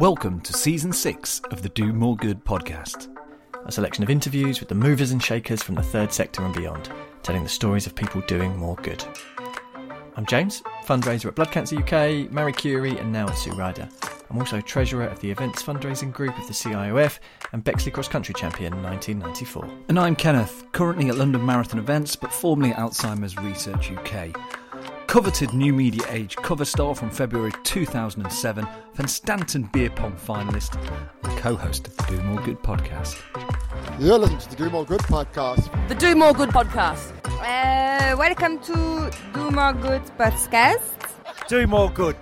Welcome to season six of the Do More Good podcast. A selection of interviews with the movers and shakers from the third sector and beyond, telling the stories of people doing more good. I'm James, fundraiser at Blood Cancer UK, Marie Curie, and now at Sue Ryder. I'm also treasurer of the events fundraising group of the CIOF and Bexley Cross Country Champion 1994. And I'm Kenneth, currently at London Marathon Events, but formerly at Alzheimer's Research UK. Coveted New Media Age cover star from February 2007, Van Stanton Beer Pong finalist, and co host of the Do More Good podcast. You're listening to the Do More Good podcast. The Do More Good podcast. Uh, welcome to Do More Good podcast. Do more good.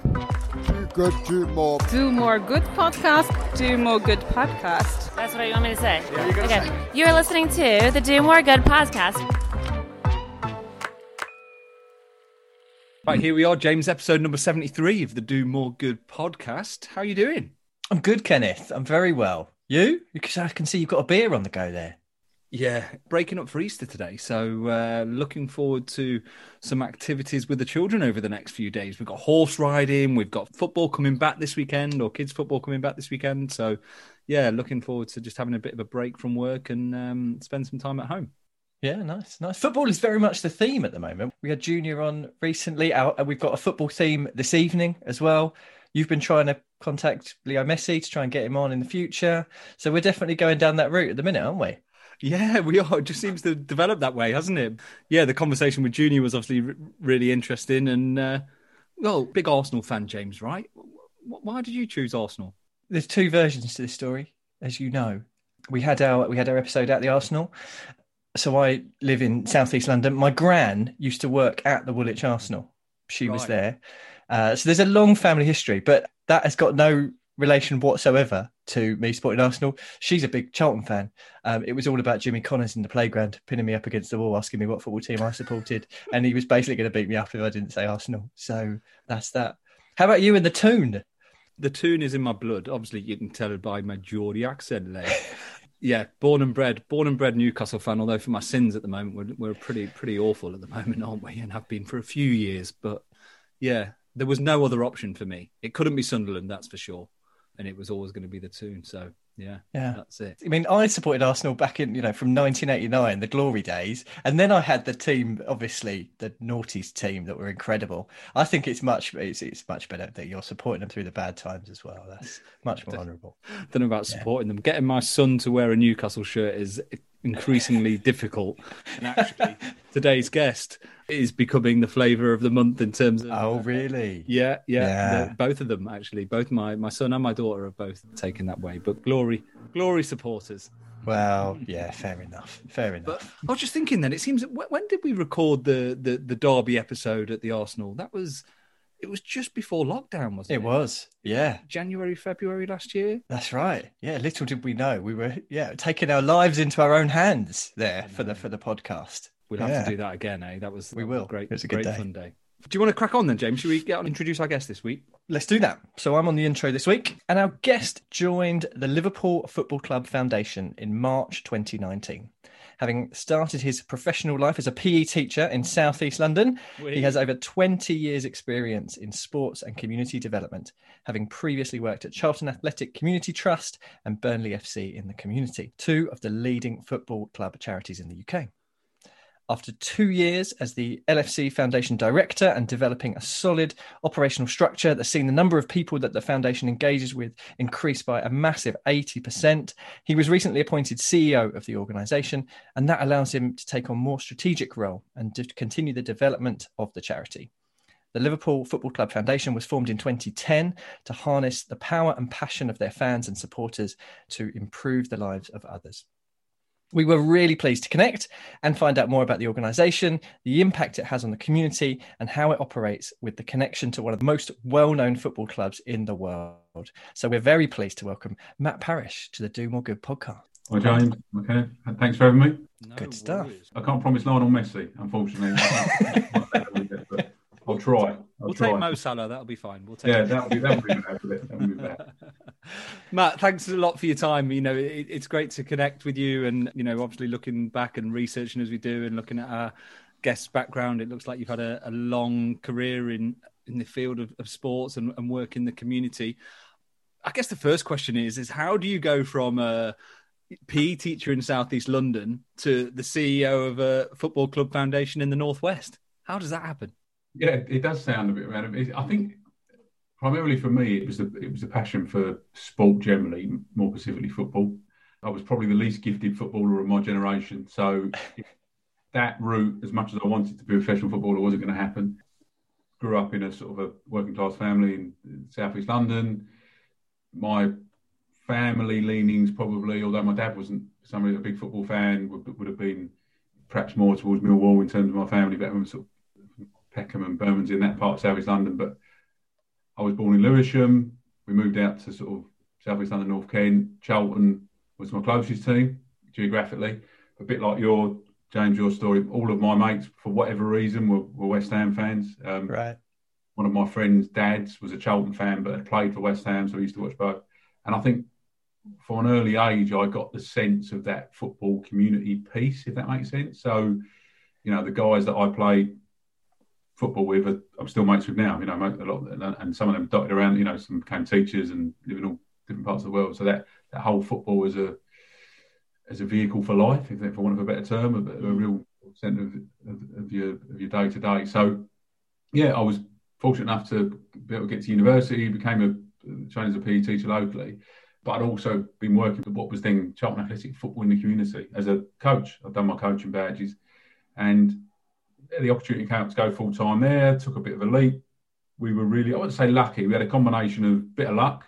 Do good, do more. Do More Good podcast. Do More Good podcast. That's what you want me to say. Yeah, you okay. say You're listening to the Do More Good podcast. Right, here we are, James, episode number 73 of the Do More Good podcast. How are you doing? I'm good, Kenneth. I'm very well. You? Because I can see you've got a beer on the go there. Yeah, breaking up for Easter today. So, uh, looking forward to some activities with the children over the next few days. We've got horse riding, we've got football coming back this weekend, or kids' football coming back this weekend. So, yeah, looking forward to just having a bit of a break from work and um, spend some time at home. Yeah, nice, nice. Football is very much the theme at the moment. We had Junior on recently. Our, and we've got a football theme this evening as well. You've been trying to contact Leo Messi to try and get him on in the future. So we're definitely going down that route at the minute, aren't we? Yeah, we are. It just seems to develop that way, hasn't it? Yeah, the conversation with Junior was obviously r- really interesting. And, uh, well, big Arsenal fan, James, right? Wh- Why did you choose Arsenal? There's two versions to this story, as you know. We had our we had our episode at the Arsenal. So I live in southeast London. My gran used to work at the Woolwich Arsenal. She was there. Uh, so there's a long family history, but that has got no relation whatsoever to me supporting Arsenal. She's a big Charlton fan. Um, it was all about Jimmy Connors in the playground, pinning me up against the wall, asking me what football team I supported, and he was basically going to beat me up if I didn't say Arsenal. So that's that. How about you in the Toon? The Toon is in my blood. Obviously, you can tell it by my Geordie accent there. yeah, born and bred, born and bred Newcastle fan. Although for my sins at the moment, we're, we're pretty pretty awful at the moment, aren't we? And have been for a few years. But yeah, there was no other option for me. It couldn't be Sunderland, that's for sure. And it was always going to be the Toon. So yeah, Yeah. that's it. I mean, I supported Arsenal back in, you know, from 1989, the glory days. And then I had the team, obviously, the Naughties team that were incredible. I think it's much, it's, it's much better that you're supporting them through the bad times as well. That's much more honourable. don't know about supporting them. Getting my son to wear a Newcastle shirt is increasingly difficult. And actually, today's guest is becoming the flavour of the month in terms of. Oh, uh, really? Yeah, yeah, Yeah. both of them actually. Both my my son and my daughter have both taken that way. But glory, glory supporters. Well, yeah, fair enough. Fair enough. But I was just thinking. Then it seems. When did we record the the the Derby episode at the Arsenal? That was. It was just before lockdown, wasn't it? it was. Yeah, January, February last year. that's right. Yeah, little did we know we were, yeah, taking our lives into our own hands there for the for the podcast. We'll have Yeah. to do that again, eh? That was We that was will. great. It was a great day. fun day. Do you want to crack on then, James? Should we get on introduce our guest this week? Let's do that. So I'm on the intro this week, and our guest joined the Liverpool Football Club Foundation in March 2019. Having started his professional life as a PE teacher in southeast London, he has over 20 years' experience in sports and community development, having previously worked at Charlton Athletic Community Trust and Burnley FC in the community, two of the leading football club charities in the UK. After two years as the LFC Foundation Director and developing a solid operational structure that's seen the number of people that the foundation engages with increase by a massive 80%, he was recently appointed CEO of the organisation, and that allows him to take on more strategic role and to continue the development of the charity. The Liverpool Football Club Foundation was formed in 2010 to harness the power and passion of their fans and supporters to improve the lives of others. We were really pleased to connect and find out more about the organisation, the impact it has on the community, and how it operates with the connection to one of the most well known football clubs in the world. So we're very pleased to welcome Matt Parish to the Do More Good podcast. Hi James. Okay. Thanks for having me. No Good stuff. worries. I can't promise Lionel Messi, unfortunately. I'll try. I'll We'll try. take Mo Salah. That'll be fine. We'll take. Yeah, that'll be that'll be better. That'll be better. Matt, thanks a lot for your time. You know, it, it's great to connect with you, and you know, obviously looking back and researching as we do, and looking at our guest's background, it looks like you've had a, a long career in in the field of, of sports and, and work in the community. I guess the first question is is how do you go from a PE teacher in Southeast London to the CEO of a football club foundation in the Northwest? How does that happen? Yeah, it does sound a bit random. I think primarily for me, it was it was a passion for sport generally, more specifically football. I was probably the least gifted footballer of my generation, so that route, as much as I wanted to be a professional footballer, wasn't going to happen. Grew up in a sort of a working class family in southeast London. My family leanings probably, although my dad wasn't somebody a big football fan, would, would have been perhaps more towards Millwall in terms of my family, but everyone sort of Peckham and Bermondsey in that part of South East London. But I was born in Lewisham. We moved out to sort of South East London, North Kent. Charlton was my closest team geographically. A bit like your James, your story. All of my mates, for whatever reason, were, were West Ham fans. Um, Right. one of my friends' dads was a Charlton fan, but had played for West Ham, so I used to watch both. And I think from an early age, I got the sense of that football community piece, if that makes sense. So, you know, the guys that I played football with, are, I'm still mates with now. You know, a lot, and- some of them dotted around. You know, some became teachers and live in all different parts of the world. So that that whole football as a as a vehicle for life, if for want of a better term, a, a mm. real centre of, of, of your of your day to day. So, yeah, I was fortunate enough to be able to get to university, became a trained as a PE teacher locally, but I'd also been working for what was then Charlton Athletic football in the community as a coach. I've done my coaching badges, and the opportunity came up to go full time there. Took a bit of a leap. We were really, I wouldn't say lucky. We had a combination of bit of luck.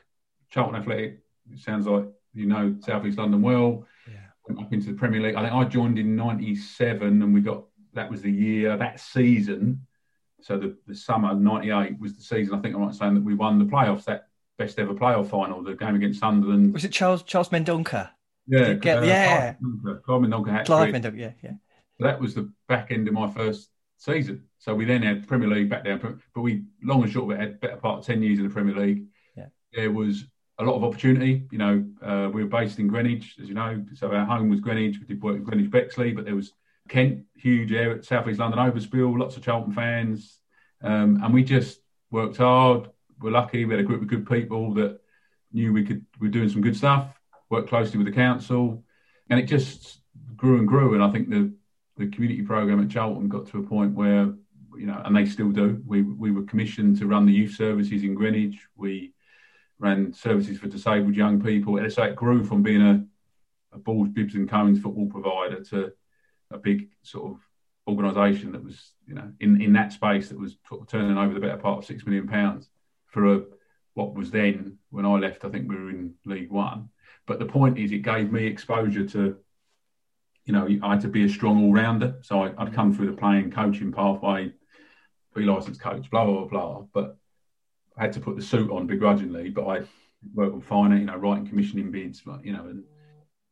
Charlton Athletic, it sounds like you know South East London well. Yeah. Went up into the Premier League. I think I joined in '97, and we got that was the year that season. So the, the summer '98 was the season. I think I might say that we won the playoffs. That best ever playoff final, the game against Sunderland. Was it Charles Charles Mendonca? Yeah, get- uh, yeah. Clive Mendonca Clive. Mendonca, yeah, yeah. That was the back end of my first season. So we then had Premier League back down, but we long and short of it had better part of ten years in the Premier League. Yeah. There was a lot of opportunity. You know, uh, we were based in Greenwich, as you know, so our home was Greenwich. We did work in Greenwich Bexley, but there was Kent, huge area, South East London Overspill, lots of Charlton fans, um, and we just worked hard. We're lucky. We had a group of good people that knew we could. We were doing some good stuff. Worked closely with the council, and it just grew and grew. And I think the the community program at Charlton got to a point where you know, and they still do. We we were commissioned to run the youth services in Greenwich. We ran services for disabled young people, and so it grew from being a, a balls, bibs, and cones football provider to a big sort of organisation that was, you know, in, in that space that was turning over the better part of six million pounds for a what was then when I left. I think we were in League One. But the point is, it gave me exposure to you know, I had to be a strong all rounder. So I, I'd come through the playing coaching pathway, be licensed coach, blah, blah, blah. But I had to put the suit on begrudgingly, but I worked on finance, you know, writing commissioning bids, you know, and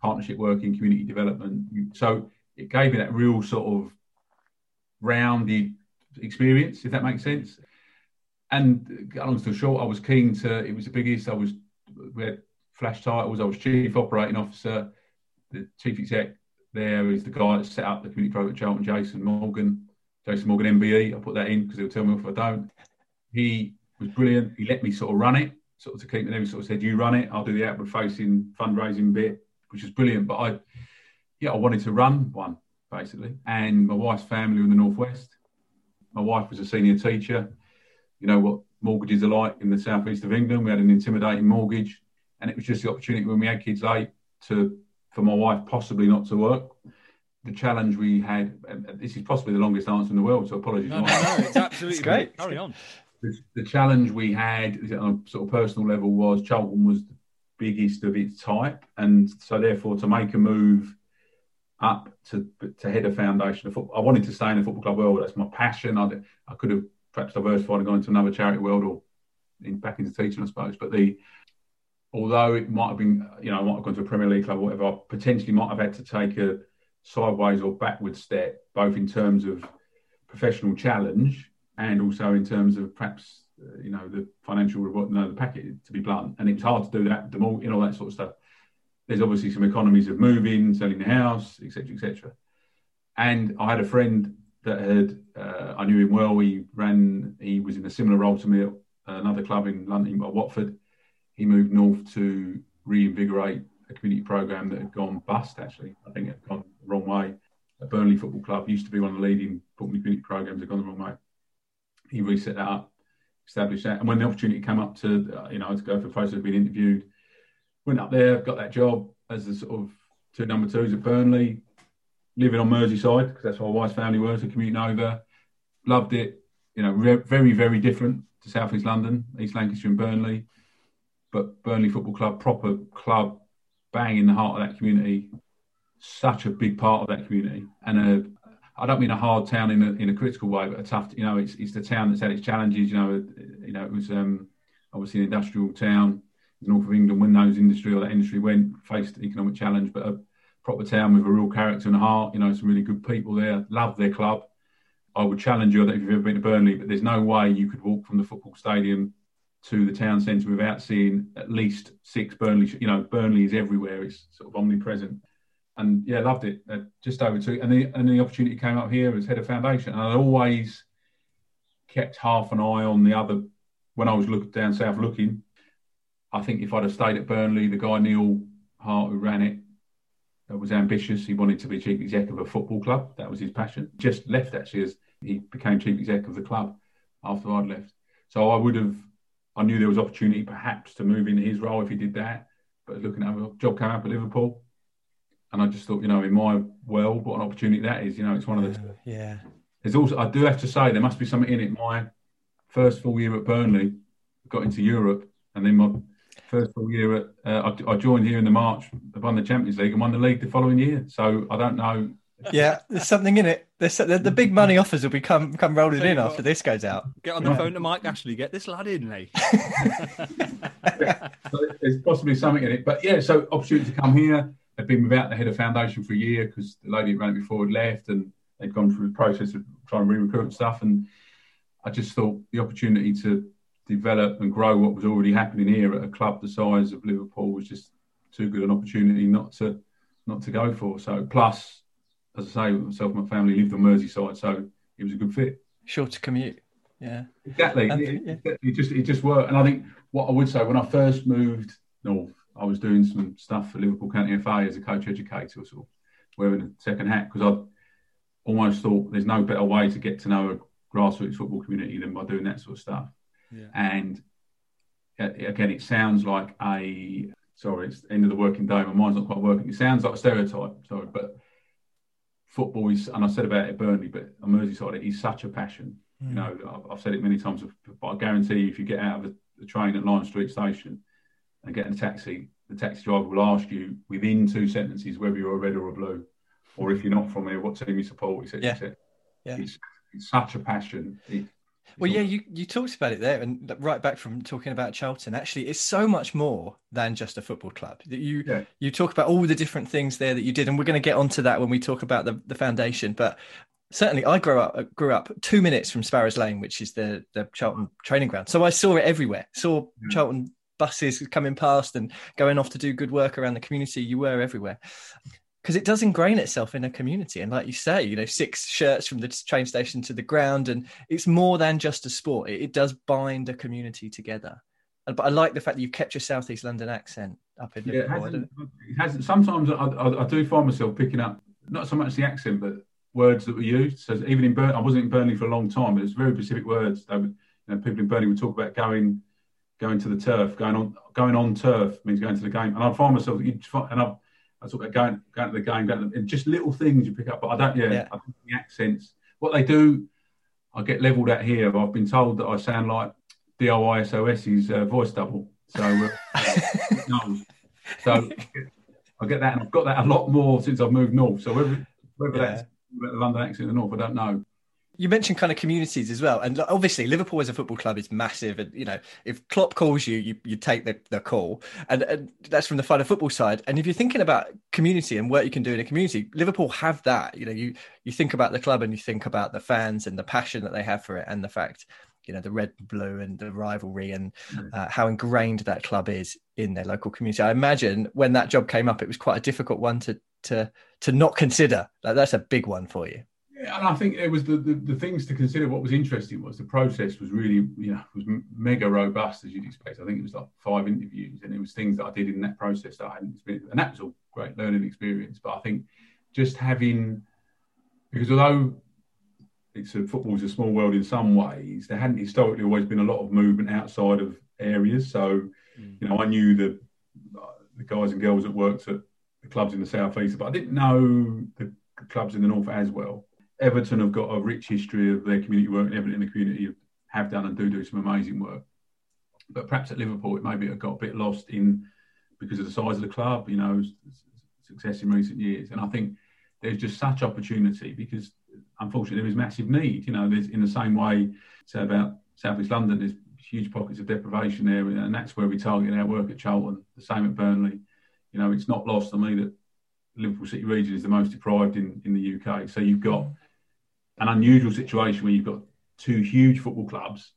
partnership working, community development. So it gave me that real sort of rounded experience, if that makes sense. And long story short, I was keen to, it was the biggest, I was, we had flash titles, I was chief operating officer, the chief exec there is the guy that set up the community at Charlton, Jason Morgan. Jason Morgan MBE. I put that in because he'll tell me if I don't. He was brilliant. He let me sort of run it, sort of to keep there. He sort of said, "You run it. I'll do the outward facing fundraising bit," which was brilliant. But I, yeah, I wanted to run one basically. And my wife's family were in the northwest. My wife was a senior teacher. You know what mortgages are like in the southeast of England. We had an intimidating mortgage, and it was just the opportunity when we had kids late to for my wife possibly not to work. The challenge we had, and this is possibly the longest answer in the world, so apologies. No, no, no, it's absolutely It's great. Carry on. The, the challenge we had on a sort of personal level was Charlton was the biggest of its type, and so therefore to make a move up to to head a foundation of football, I wanted to stay in the football club world. That's my passion. I, I could have perhaps diversified and gone into another charity world or in, back into teaching, I suppose. But the although it might have been, you know, I might have gone to a Premier League club or whatever, I potentially might have had to take a sideways or backward step, both in terms of professional challenge and also in terms of perhaps, you know, the financial reward, no, the packet, to be blunt. And it was hard to do that, the more, you know, that sort of stuff. There's obviously some economies of moving, selling the house, etc., etc. And I had a friend that had, uh, I knew him well. He ran, he was in a similar role to me at another club in London, Watford he moved north to reinvigorate a community program that had gone bust. Actually, I think it had gone the wrong way. At Burnley Football Club used to be one of the leading football community programs. Had gone the wrong way. He reset that up, established that, and when the opportunity came up to uh, you know to go for of being interviewed, went up there, got that job as the sort of two number twos at Burnley, living on Merseyside because that's where my wife's family were, so commuting over. Loved it. You know, re- very very different to South East London, East Lancashire, and Burnley. But Burnley Football Club, proper club, bang in the heart of that community. Such a big part of that community, and a I don't mean a hard town in a, in a critical way, but a tough. You know, it's it's the town that's had its challenges. You know, you know, it was um, obviously an industrial town, north of England. When those industry or that industry went, faced economic challenge, but a proper town with a real character and heart. You know, some really good people there. Love their club. I would challenge you. Know if you've ever been to Burnley, but there's no way you could walk from the football stadium to the town centre without seeing at least six Burnley. You know, Burnley is everywhere. It's sort of omnipresent and yeah, loved it. Uh, just over two, and the and the opportunity came up here as head of foundation, and I always kept half an eye on the other. When I was looking down south looking, I think if I'd have stayed at Burnley, the guy Neil Hart who ran it was ambitious. He wanted to be chief exec of a football club. That was his passion. Just left actually as he became chief exec of the club after I'd left. So I would have. I knew there was opportunity perhaps to move into his role if he did that. But looking at a job came up at Liverpool and I just thought, you know, in my world, what an opportunity that is. You know, it's one of the. Yeah. There's also, I do have to say, there must be something in it. My first full year at Burnley, got into Europe, and then my first full year at, uh, I, I, joined here in the March, won the Champions League, and won the league the following year. So I don't know. Yeah, there's something in it. There's the, the big money offers will be come come rolling in after this goes out. Get on the yeah. phone to Mike Ashley. Get this lad in, Lee. yeah, there's possibly something in it, but yeah. So opportunity to come here They've been without the head of foundation for a year because the lady who ran it before had left and they'd gone through the process of trying to re-recruit and stuff. And I just thought the opportunity to develop and grow what was already happening here at a club the size of Liverpool was just too good an opportunity not to not to go for. So plus, as I say, myself and my family lived on Merseyside, so it was a good fit. Sure to commute. Yeah. Exactly. And, it, yeah. it just it just worked. And I think what I would say when I first moved north I was doing some stuff for Liverpool County FA as a coach educator, sort of wearing a second hat because I almost thought there's no better way to get to know a grassroots football community than by doing that sort of stuff. Yeah. And again, it sounds like a sorry, it's the end of the working day. My mind's not quite working. It sounds like a stereotype, sorry, but football is, and I said about it Burnley, but on Merseyside, it is such a passion. Mm. You know, I've, I've, said it many times, but I guarantee you, if you get out of the, the train at Lime Street Station and get in a taxi, the taxi driver will ask you within two sentences whether you're a red or a blue, or if you're not from here, what team you support, etc. Yeah. etc. yeah. It's, it's, such a passion. It, well, yeah, you, you talked about it there, and right back from talking about Charlton, actually, it's so much more than just a football club. That you yeah. you talk about all the different things there that you did, and we're going to get onto that when we talk about the, the foundation. But certainly, I grew up grew up two minutes from Sparrows Lane, which is the the Charlton training ground. So I saw it everywhere. Saw yeah. Charlton buses coming past and going off to do good work around the community. You were everywhere because it does ingrain itself in a community. And like you say, you know, six shirts from the train station to the ground, and it's more than just a sport. It, it does bind a community together. Uh, but I like the fact that you've kept your Southeast London accent up in yeah, It hasn't, it hasn't, sometimes I, I, I, do find myself picking up not so much the accent, but words that were used. So even in Burnley, I wasn't in Burnley for a long time, but it's very specific words. They would, you know, people in Burnley would talk about going going to the turf, going on going on turf means going to the game. And I find myself, and I, I talk about going going to the game, going to, just little things you pick up. But I don't, yeah, yeah. I think the accents, what they do, I get levelled at here. I've been told that I sound like DIY SOS's uh, voice double. So, uh, no. so I get that, and I've got that a lot more since I've moved north. So whether whether yeah. that's the London accent or the north, I don't know you mentioned kind of communities as well, and obviously Liverpool as a football club is massive. And you know, if Klopp calls you, you, you take the, the call, and, and that's from the of football side. And if you're thinking about community and what you can do in a community, Liverpool have that. You know, you you think about the club and you think about the fans and the passion that they have for it, and the fact you know the red and blue and the rivalry and mm. uh, how ingrained that club is in their local community. I imagine when that job came up, it was quite a difficult one to to to not consider. Like that's a big one for you. And I think it was the, the, the things to consider. What was interesting was the process was really, you know, was mega robust as you'd expect. I think it was like five interviews, and it was things that I did in that process that I hadn't experienced, and that was all great learning experience. But I think just having, because although it's a football's a small world in some ways, there hadn't historically always been a lot of movement outside of areas. So, mm. you know, I knew the the guys and girls that worked at the clubs in the southeast, but I didn't know the clubs in the north as well. Everton have got a rich history of their community work, and Everton in the community have done and do do some amazing work. But perhaps at Liverpool, it maybe got a bit lost in because of the size of the club, you know, success in recent years. And I think there's just such opportunity because unfortunately there is massive need. You know, there's in the same way, say about South East London, there's huge pockets of deprivation there, and that's where we target our work at Charlton. The same at Burnley. You know, it's not lost on me that Liverpool City region is the most deprived in, in the UK. So you've got an unusual situation where you've got two huge football clubs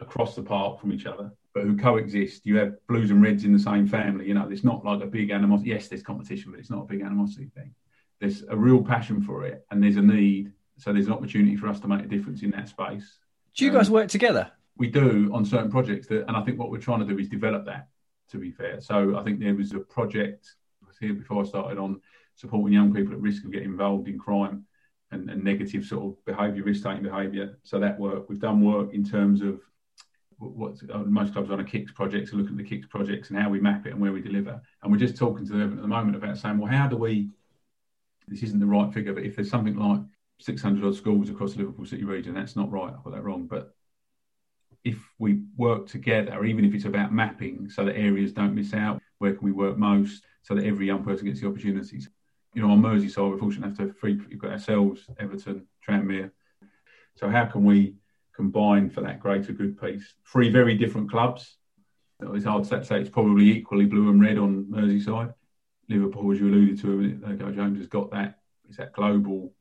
across the park from each other, but who coexist. You have blues and reds in the same family. You know, it's not like a big animosity. Yes, there's competition, but it's not a big animosity thing. There's a real passion for it, and there's a need. So there's an opportunity for us to make a difference in that space. Do you guys um, work together? We do on certain projects, that, and I think what we're trying to do is develop that. To be fair, so I think there was a project I was here before I started on supporting young people at risk of getting involved in crime and, and negative sort of behaviour, risk taking behaviour. So that work we've done work in terms of what uh, most clubs on a kicks project to look at the kicks projects and how we map it and where we deliver. And we're just talking to them at the moment about saying, well, how do we? This isn't the right figure, but if there's something like 600 odd schools across the Liverpool City region, that's not right. I got that wrong, but if we work together, even if it's about mapping so that areas don't miss out, where can we work most so that every young person gets the opportunities? You know, on Merseyside, we're fortunate enough to have three, you've got ourselves, Everton, Tranmere. So how can we combine for that greater good piece? Three very different clubs. It's hard to say it's probably equally blue and red on Merseyside. Liverpool, as you alluded to uh, a minute ago, James has got that. It's that global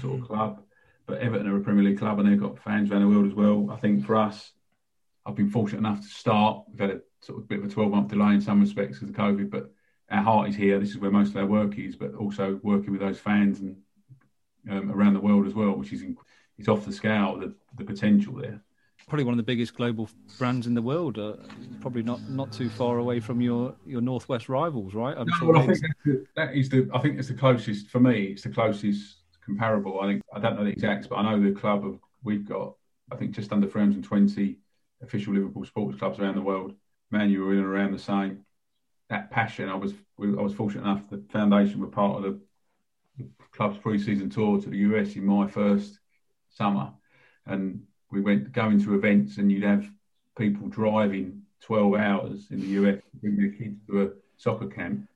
sort of mm-hmm. club. But Everton are a Premier League club and they've got fans around the world as well. I think for us, I've been fortunate enough to start. We've had a sort of bit of a 12 month delay in some respects because of COVID, but our heart is here. This is where most of our work is, but also working with those fans and um, around the world as well, which is it's off the scale the, the potential there. Probably one of the biggest global brands in the world. Uh, probably not not too far away from your your northwest rivals, right? I'm no, sure well, I think the, that is the. I think it's the closest for me. It's the closest comparable. I think I don't know the exacts, but I know the club of, we've got. I think just under 320 official Liverpool sports clubs around the world. Man, you were in and around the same. That passion, I was I was fortunate enough. The foundation were part of the, club's pre-season tour to the US in my first summer, and we went going to events, and you'd have people driving 12 hours in the US to bring their kids to a soccer camp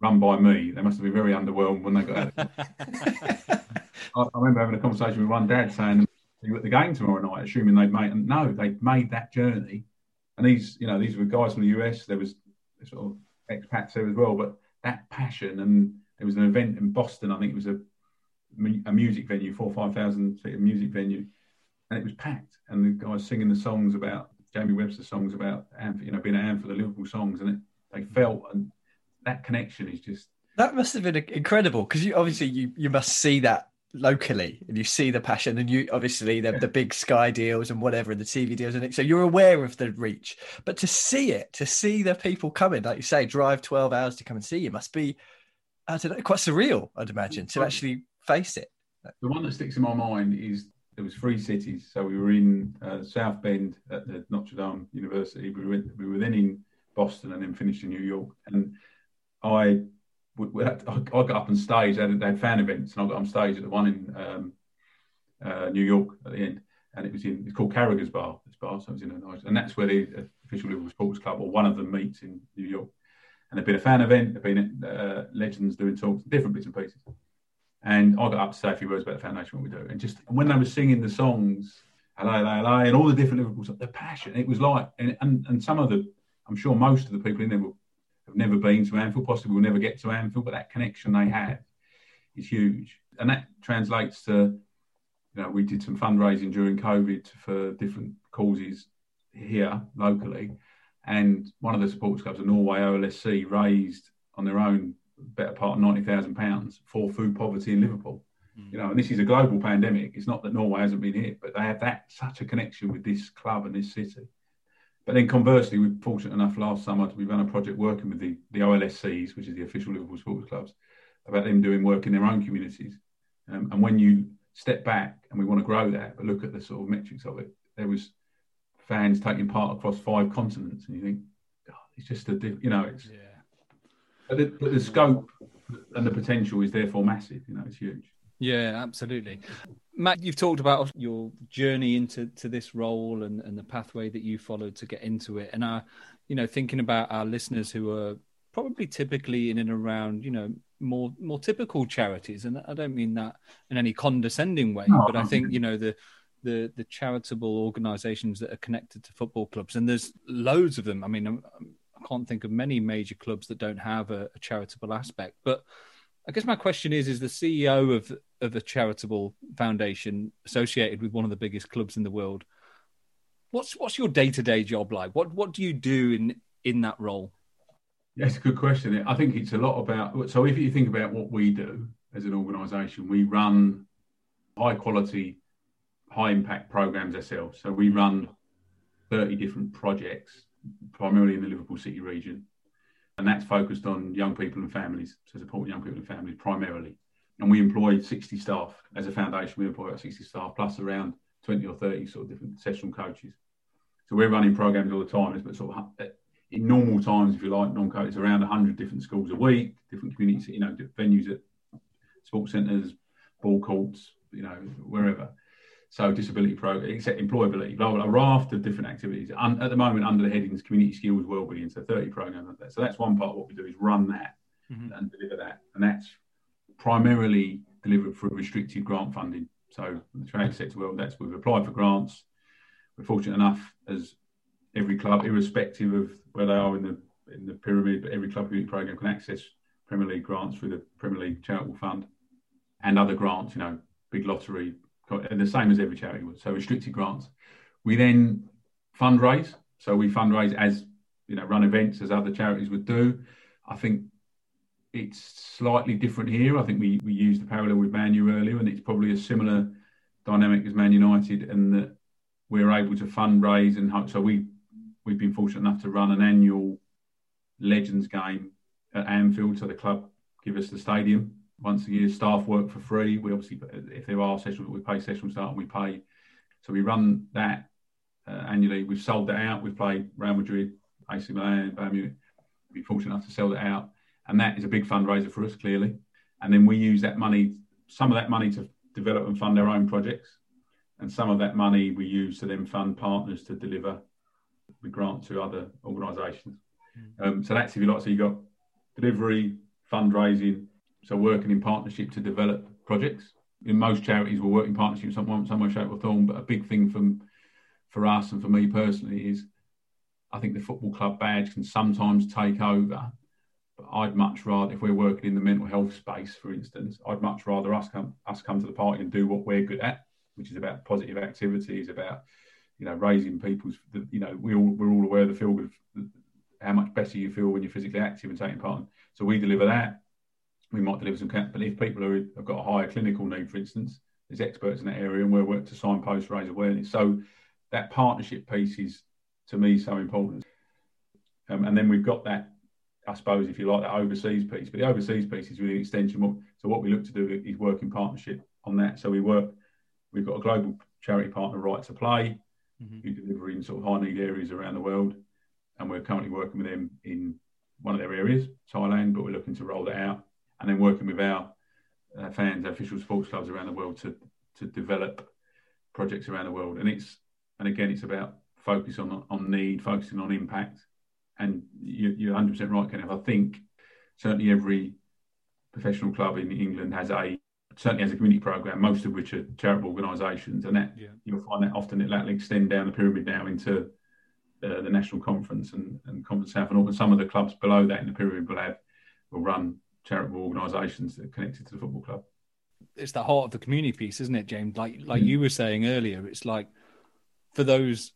run by me. They must have been very underwhelmed when they got out. I, remember having a conversation with one dad saying, you at the game tomorrow night, assuming they'd made and no, they'd made that journey. And these, you know, these were guys from the US. There was sort of expats there as well, but that passion and there was an event in Boston. I think it was a a music venue, four or five thousand seat music venue, and it was packed. And the guys singing the songs about Jamie Webster songs about you know being a for the Liverpool songs, and it, they felt and that connection is just that must have been incredible because you obviously you you must see that locally and you see the passion and you obviously the, the big sky deals and whatever and the tv deals and it, so you're aware of the reach. But to see it to see the people coming like you say drive 12 hours to come and see you must be i don't know quite surreal i'd imagine to actually face it. The one that sticks in my mind is there was three cities. So we were in uh, south bend at the notre dame university. We were, we were then in boston and then finished in new york. And i we had, I got up on stage. They had, they had, fan events, and I got on stage at the one in um, uh, New York at the end, and it was in it's called Carragher's Bar. This bar, so it was in a nice, and that's where the official Liverpool Sports Club or one of them meets in New York. And there'd been a fan event, there'd been uh, legends doing talks, different bits and pieces. And I got up to say a few words about the foundation, what we do, and just when they were singing the songs, hello, hello, hello, and all the different Liverpool songs, the passion, it was like, and, and and some of the, I'm sure most of the people in there were have never been to Anfield, possibly will never get to Anfield, but that connection they have is huge. And that translates to, you know, we did some fundraising during COVID for different causes here locally. And one of the sports clubs of Norway, OLSC, raised on their own better part of £90,000 for food poverty in Liverpool. Mm. You know, and this is a global pandemic. It's not that Norway hasn't been hit, but they have that such a connection with this club and this city. But then conversely, we were fortunate enough last summer to be run a project working with the, the OLSCs, which is the official Liverpool sports clubs, about them doing work in their own communities. Um, and when you step back and we want to grow that, but look at the sort of metrics of it, there was fans taking part across five continents, and you think, God, it's just a, diff- you know, it's. Yeah. But the, but the scope and the potential is therefore massive. You know, it's huge. Yeah, absolutely. Matt, you've talked about your journey into to this role and, and the pathway that you followed to get into it. And I, you know, thinking about our listeners who are probably typically in and around, you know, more more typical charities. And I don't mean that in any condescending way, No, but I I think, you know, the the the charitable organizations that are connected to football clubs, and there's loads of them. I mean, I'm, I can't think of many major clubs that don't have a, a charitable aspect. But I guess my question is: Is the CEO of of a charitable foundation associated with one of the biggest clubs in the world? What's what's your day to day job like? What what do you do in in that role? It's a good question. I think it's a lot about. So, if you think about what we do as an organisation, we run high quality, high impact programs ourselves. So, we run 30 different projects, primarily in the Liverpool City region. And that's focused on young people and families, so supporting young people and families primarily. And we employ 60 staff as a foundation. We employ about 60 staff plus around 20 or 30 sort of different sessional coaches. So we're running programs all the time. But sort of uh, in normal times, if you like, non-COVID, it's around 100 different schools a week, different communities, you know, venues at sports centres, ball courts, you know, wherever. So disability program, except employability, blah, blah, a raft of different activities. At the moment, under the headings community skills, wellbeing, so 30 programs like that. So that's one part of what we do is run that Mhm. and deliver that. And that's primarily delivered through restricted grant funding. So the charity sector world, that's we've applied for grants. We're fortunate enough as every club, irrespective of where they are in the in the pyramid, but every club community program can access Premier League grants through the Premier League Charitable Fund and other grants, you know, big lottery, Uh, the same as every charity would. So restricted grants. We then fundraise. So we fundraise as you know, run events as other charities would do. I think it's slightly different here. I think we we used the parallel with Man U earlier, and it's probably a similar dynamic as Man United, and that we're able to fundraise and ho- so we we've been fortunate enough to run an annual Legends game at Anfield. So the club give us the stadium once a year. Staff work for free. We obviously, if there are sessions, we pay session start and we pay. So we run that uh, annually. We've sold that out. We've played Real Madrid, AC Milan, Bayern Munich. We've been fortunate enough to sell that out, and that is a big fundraiser for us, clearly. And then we use that money, some of that money, to develop and fund our own projects, and some of that money we use to then fund partners to deliver the grant to other organisations. Um, so that's if you like. So you got delivery, fundraising, so working in partnership to develop projects. In most charities, we'll work in partnership in some, some way, shape, or form. But a big thing from for us and for me personally is I think the football club badge can sometimes take over. But I'd much rather, if we're working in the mental health space, for instance, I'd much rather us come us come to the party and do what we're good at, which is about positive activities, about you know raising people's. You know, we all we're all aware of the feel good, how much better you feel when you're physically active and taking part. So we deliver that. We might deliver some camp, but if people are, have got a higher clinical need, for instance, there's experts in that area, and we're work to signpost, raise awareness. So that partnership piece is to me so important. Um, and then we've got that, I suppose, if you like, that overseas piece. But the overseas piece is really an extension. So what we look to do is work in partnership on that. So we work. We've got a global charity partner, Right to Play, Mhm. who deliver in sort of high need areas around the world, and we're currently working with them in one of their areas, Thailand. But we're looking to roll that out, and then working with our uh, fans, our official sports clubs around the world to to develop projects around the world. And it's and again, it's about focus on on need, focusing on impact. And you, you're 100 percent right, Kenneth. I think certainly every professional club in England has a certainly has a community program, most of which are charitable organisations, and that Yeah. you'll find that often it will extend down the pyramid now into uh, the national conference and, and conference south. And some of the clubs below that in the pyramid will have will run charitable organisations that are connected to the football club. it's the heart of the community piece, isn't it, James? Like like Mm. you were saying earlier, it's like for those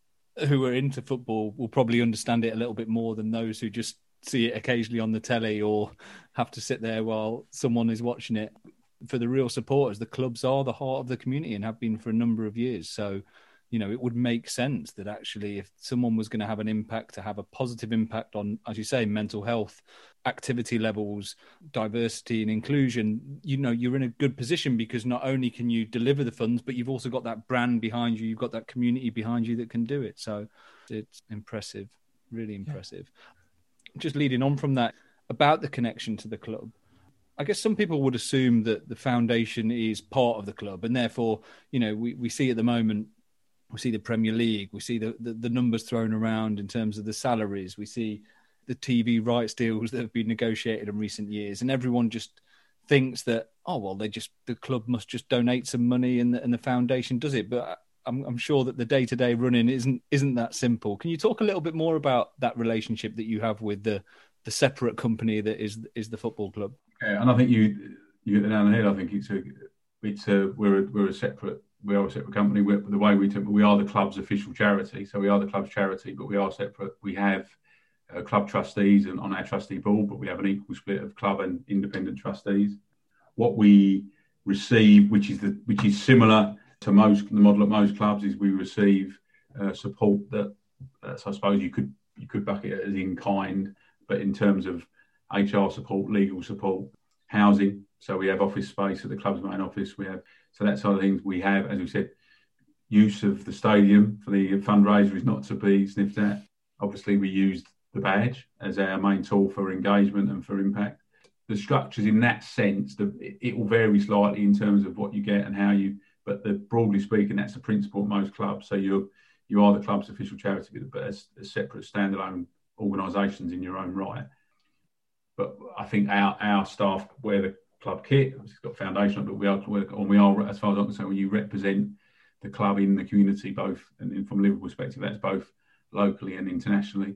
who are into football will probably understand it a little bit more than those who just see it occasionally on the telly or have to sit there while someone is watching it. for the real supporters, the clubs are the heart of the community and have been for a number of years. So, you know, it would make sense that actually, if someone was going to have an impact, to have a positive impact on, as you say, mental health, activity levels, diversity, and inclusion, you know, you're in a good position because not only can you deliver the funds, but you've also got that brand behind you, you've got that community behind you that can do it. So, it's impressive, really impressive. Yeah. Just leading on from that about the connection to the club I guess some people would assume that the foundation is part of the club, and therefore, you know, we, we see at the moment, we see the Premier League, we see the, the, the numbers thrown around in terms of the salaries, we see the TV rights deals that have been negotiated in recent years, and everyone just thinks that oh well, they just the club must just donate some money and the, and the foundation does it, but. I'm, I'm sure that the day-to-day running isn't isn't that simple. Can you talk a little bit more about that relationship that you have with the the separate company that is is the football club? Yeah, and I think you you hit the nail on the head. I think it's a it's a we're a, we're a separate we are a separate company. We're, the way we we are the club's official charity, so we are the club's charity, but we are separate. We have uh, club trustees and on our trustee board, but we have an equal split of club and independent trustees. What we receive, which is the which is similar to most the model at most clubs, is we receive uh, support that uh, so I suppose you could you could bucket it as in kind, but in terms of HR support, legal support, housing. So we have office space at the club's main office. We have so that side of things. We have, as we said, use of the stadium for the fundraiser is not to be sniffed at. Obviously, we used the badge as our main tool for engagement and for impact. The structures, in that sense, the, it will vary slightly in terms of what you get and how you. But the, broadly speaking, that's the principle at most clubs. So you're you are the club's official charity, but as, as separate standalone organisations in your own right. But I think our our staff where the club kit. It's got foundation, but we are work, and we are as far as I'm concerned, when you represent the club in the community, both and from a Liverpool perspective, that's both locally and internationally.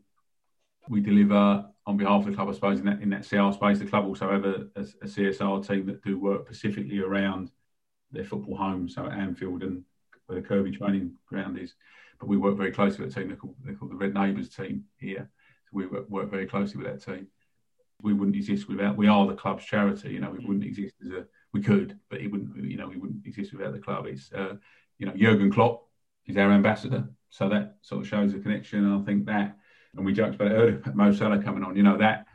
We deliver on behalf of the club, I suppose, in that in that CR space. The club also have a, a, a CSR team that do work specifically around their football home, so at Anfield and where the Kirkby training ground is. But we work very closely with a team. They're called, they're called the Red Neighbours team here. So we work, work very closely with that team we wouldn't exist without. We are the club's charity. You know, we wouldn't exist as a. We could, but it wouldn't. You know, we wouldn't exist without the club. It's uh, you know, Jurgen Klopp is our ambassador, so that sort of shows a connection. And I think that, and we joked about it earlier, Mo Salah coming on. You know that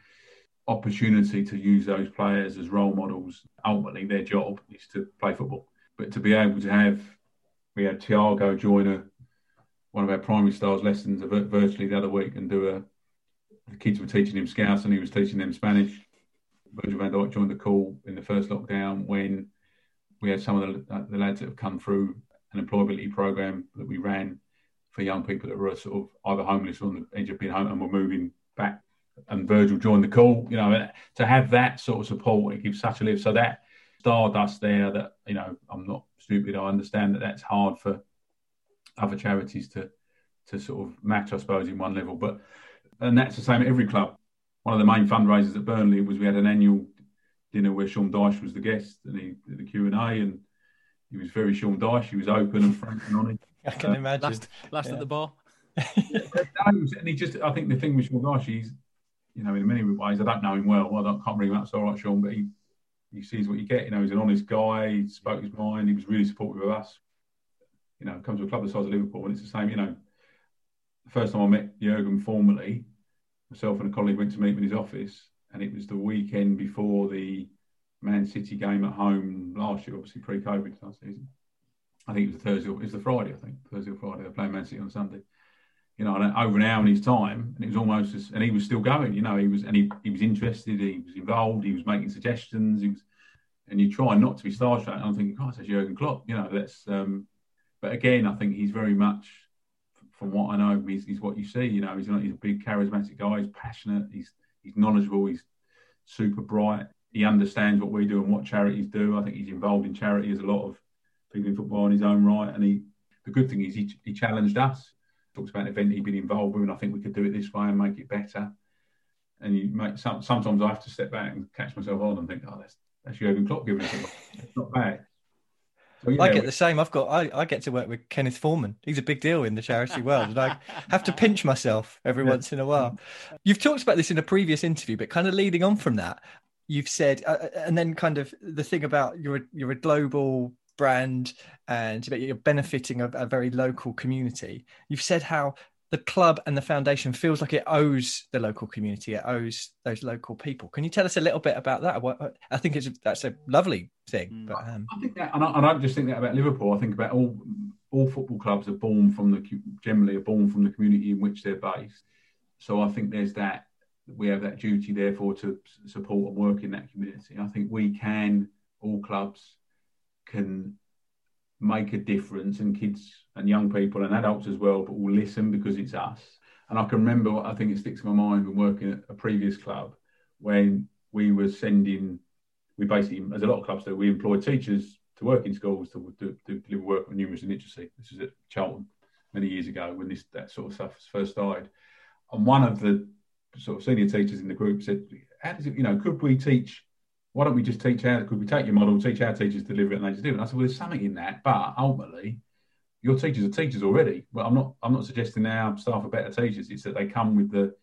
opportunity to use those players as role models. Ultimately, their job is to play football, but to be able to have, we had Thiago join a one of our primary stars lessons virtually the other week and do a the kids were teaching him Scouse and he was teaching them Spanish. Virgil van Dijk joined the call in the first lockdown when we had some of the, uh, the lads that have come through an employability program that we ran for young people that were sort of either homeless or on the edge of being home and were moving back. And Virgil joined the call. You know, to have that sort of support, it gives such a lift. So that stardust there that, you know, I'm not stupid. I understand that that's hard for other charities to to sort of match, I suppose, in one level. But and that's the same at every club. One of the main fundraisers at Burnley was we had an annual dinner where Sean Dyche was the guest, and he did the Q and A, and he was very Sean Dyche. He was open and frank and honest. I can uh, imagine. Last, last yeah. at the bar. and he just, I think the thing with Sean Dyche, he's, you know, in many ways, I don't know him well. I can't bring him up. So, all right, Sean, but he, he sees what you get. You know, he's an honest guy. He spoke his mind. He was really supportive of us. You know, comes to a club the size of Liverpool, and it's the same. You know, the first time I met Jurgen formally, myself and a colleague went to meet him in his office, and it was the weekend before the Man City game at home last year, obviously pre-COVID last season. I think it was the Thursday, it was the Friday, I think Thursday or Friday. They're playing Man City on Sunday. You know, over an hour in his time, and it was almost, as, and he was still going. You know, he was, and he, he was interested, he was involved, he was making suggestions, he was, and you try not to be starstruck. And I'm thinking, God, that's Jurgen Klopp. You know, that's. Um, but again, I think he's very much from what I know, he's, he's what you see. You know, he's he's a big charismatic guy. He's passionate. He's he's knowledgeable. He's super bright. He understands what we do and what charities do. I think he's involved in charity as a lot of people in football in his own right. And he, the good thing is, he, he challenged us. Talks about an event he'd been involved with, and I think we could do it this way and make it better. And you make some, sometimes I have to step back and catch myself on and think, oh, that's that's Jurgen Klopp giving us It's not bad. Yeah, I get the same. I've got I, I get to work with Kenneth Foreman. He's a big deal in the charity world, and I have to pinch myself every yeah. once in a while. You've talked about this in a previous interview, but kind of leading on from that, you've said, uh, and then kind of the thing about you're a, you're a global brand and you're benefiting a, a very local community. You've said how the club and the foundation feels like it owes the local community, it owes those local people. Can you tell us a little bit about that? I think it's that's a lovely thing. Mm. But um, I think that, and I, and I don't just think that about Liverpool. I think about all all football clubs are born from the generally are born from the community in which they're based. So I think there's that we have that duty, therefore, to support and work in that community. I think we can all clubs can make a difference, and kids and young people and adults as well, but will listen because it's us. And I can remember, I think it sticks in my mind when working at a previous club when we were sending, we basically, as a lot of clubs do, we employ teachers to work in schools to, to, to deliver work on numeracy and literacy. This was at Charlton many years ago when this that sort of stuff first started. And one of the sort of senior teachers in the group said, "How does it? You know, could we teach? Why don't we just teach how? Could we take your model, teach our teachers to deliver it, and they just do it?" And I said, "Well, there's something in that, but ultimately." Your teachers are teachers already. Well, I'm not. I'm not suggesting our staff are better teachers. It's that they come with the,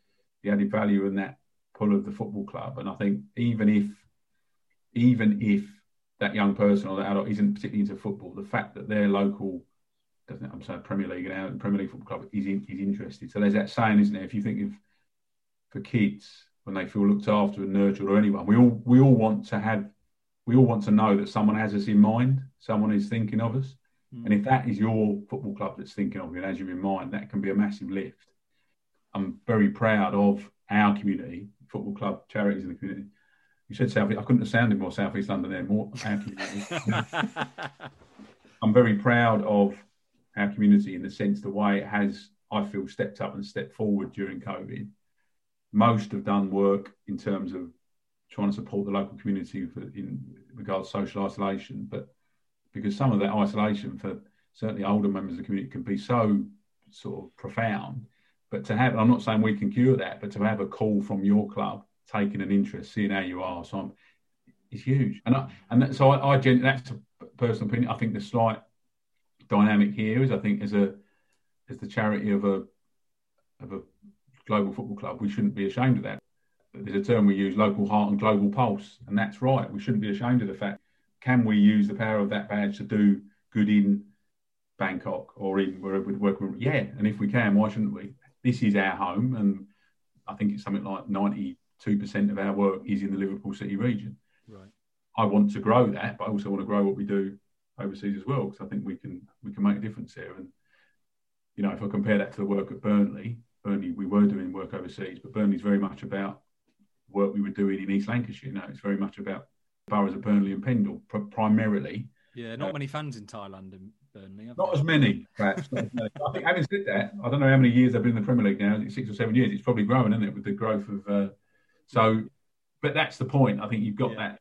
the added value and that pull of the football club. And I think even if, even if that young person or that adult isn't particularly into football, the fact that their local, doesn't I'm saying Premier League and our Premier League football club is in, is interested. So there's that saying, isn't there? If you think of for kids when they feel looked after and nurtured or anyone, we all we all want to have, we all want to know that someone has us in mind, someone is thinking of us. Mm. And if that is your football club that's thinking of you and has you in mind, that can be a massive lift. I'm very proud of our community, football club, charities in the community. You said South. I couldn't have sounded more South East London there. More our community. I'm very proud of our community in the sense the way it has, I feel, stepped up and stepped forward during COVID. Most have done work in terms of trying to support the local community for, in regards to social isolation, but because some of that isolation for certainly older members of the community can be so sort of profound. But to have, I'm not saying we can cure that, but to have a call from your club, taking an interest, seeing how you are, so I'm, it's huge. And I, and that, so I, I that's a personal opinion. I think the slight dynamic here is, I think, as a as the charity of a of a global football club, we shouldn't be ashamed of that. There's a term we use, local heart and global pulse, and that's right. We shouldn't be ashamed of the fact can we use the power of that badge to do good in Bangkok or in wherever we work? Yeah, and if we can, why shouldn't we? This is our home, and I think it's something like 92% of our work is in the Liverpool City region. Right. I want to grow that, but I also want to grow what we do overseas as well, because I think we can we can make a difference here. And you know, if I compare that to the work at Burnley, Burnley we were doing work overseas, but Burnley's very much about work we were doing in East Lancashire. You know, it's very much about boroughs of Burnley and Pendle pr- primarily. Yeah, not uh, many fans in Thailand and Burnley. Not as many, perhaps. I think having said that, I don't know how many years they've been in the Premier League now. Six or seven years. It's probably growing, isn't it, with the growth of. Uh, so, but that's the point. I think you've got yeah. that,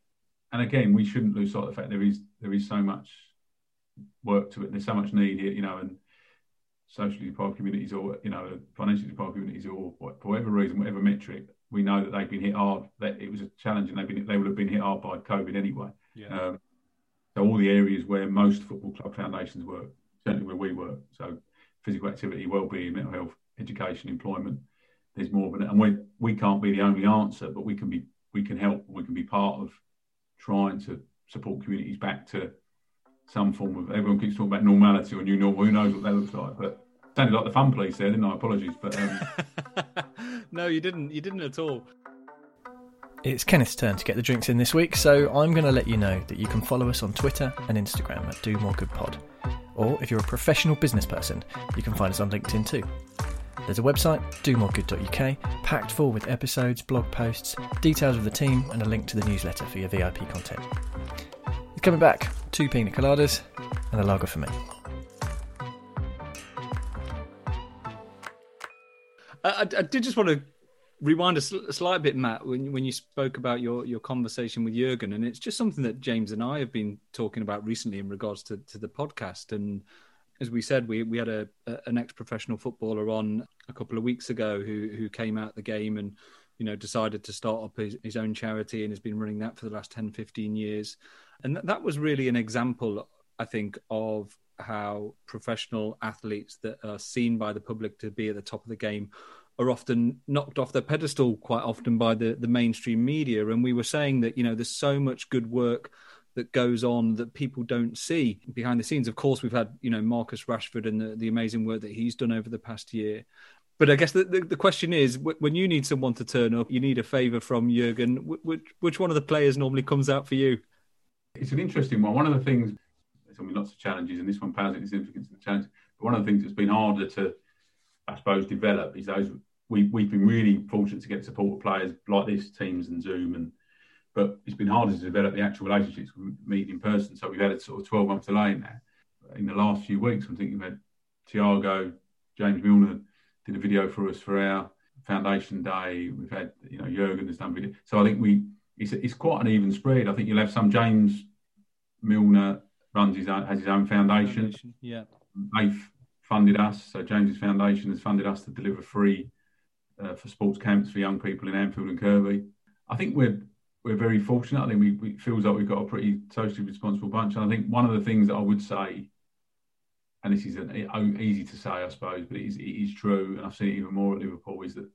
and again, we shouldn't lose sight of the fact there is there is so much work to it. There's so much need here, you know, and socially deprived communities or you know financially deprived communities or for whatever reason, whatever metric, we know that they've been hit hard. That it was a challenge, and they've been they would have been hit hard by COVID anyway. Yeah. Um, so all the areas where most football club foundations work, certainly where we work, so physical activity, well-being, mental health, education, employment. There's more of an, and we we can't be the only answer, but we can be we can help. We can be part of trying to support communities back to some form of. Everyone keeps talking about normality or new normal. Who knows what that looks like? But sounded like the fun police there, didn't I? Apologies, but. Um, no, you didn't. You didn't at all. It's Kenneth's turn to get the drinks in this week, so I'm going to let you know that you can follow us on Twitter and Instagram at Do More Good Pod. Or if you're a professional business person, you can find us on LinkedIn too. There's a website, domoregood.uk, packed full with episodes, blog posts, details of the team, and a link to the newsletter for your VIP content. Coming back, two pina coladas and a lager for me. I, I, did just want to rewind a, sl- a, slight bit, Matt, when when you spoke about your your conversation with Jurgen, and it's just something that James and I have been talking about recently in regards to to the podcast. And as we said, we we had a, a an ex professional footballer on a couple of weeks ago who who came out the game and you know decided to start up his, his own charity and has been running that for the last 10 15 years and that was really an example i think of how professional athletes that are seen by the public to be at the top of the game are often knocked off their pedestal quite often by the, the mainstream media. And we were saying that, you know, there's so much good work that goes on that people don't see behind the scenes. Of course, we've had, you know, Marcus Rashford and the, the amazing work that he's done over the past year. But I guess the, the, the question is when you need someone to turn up, you need a favour from Jurgen. Which, which one of the players normally comes out for you? It's an interesting one. One of the things, there's I mean, lots of challenges, and this one pales in significance of the challenge. But one of the things that's been harder to, I suppose, develop is those. We, we've been really fortunate to get support of players like this, Teams and Zoom, and but it's been harder to develop the actual relationships, meeting in person. So we've had a sort of 12 month delay in that. In the last few weeks, I'm thinking about Thiago, James Milner did a video for us for our foundation day. We've had, you know, Jurgen has done video. So I think we it's, it's quite an even spread. I think you'll have some James Milner runs his own has his own foundation. foundation yeah, they've funded us. So James's foundation has funded us to deliver free uh, for sports camps for young people in Anfield and Kirkby. I think we're we're very fortunate. I think we, we it feels like we've got a pretty socially responsible bunch. And I think one of the things that I would say and this is an, easy to say, I suppose, but it is, it is true, and I've seen it even more at Liverpool, is that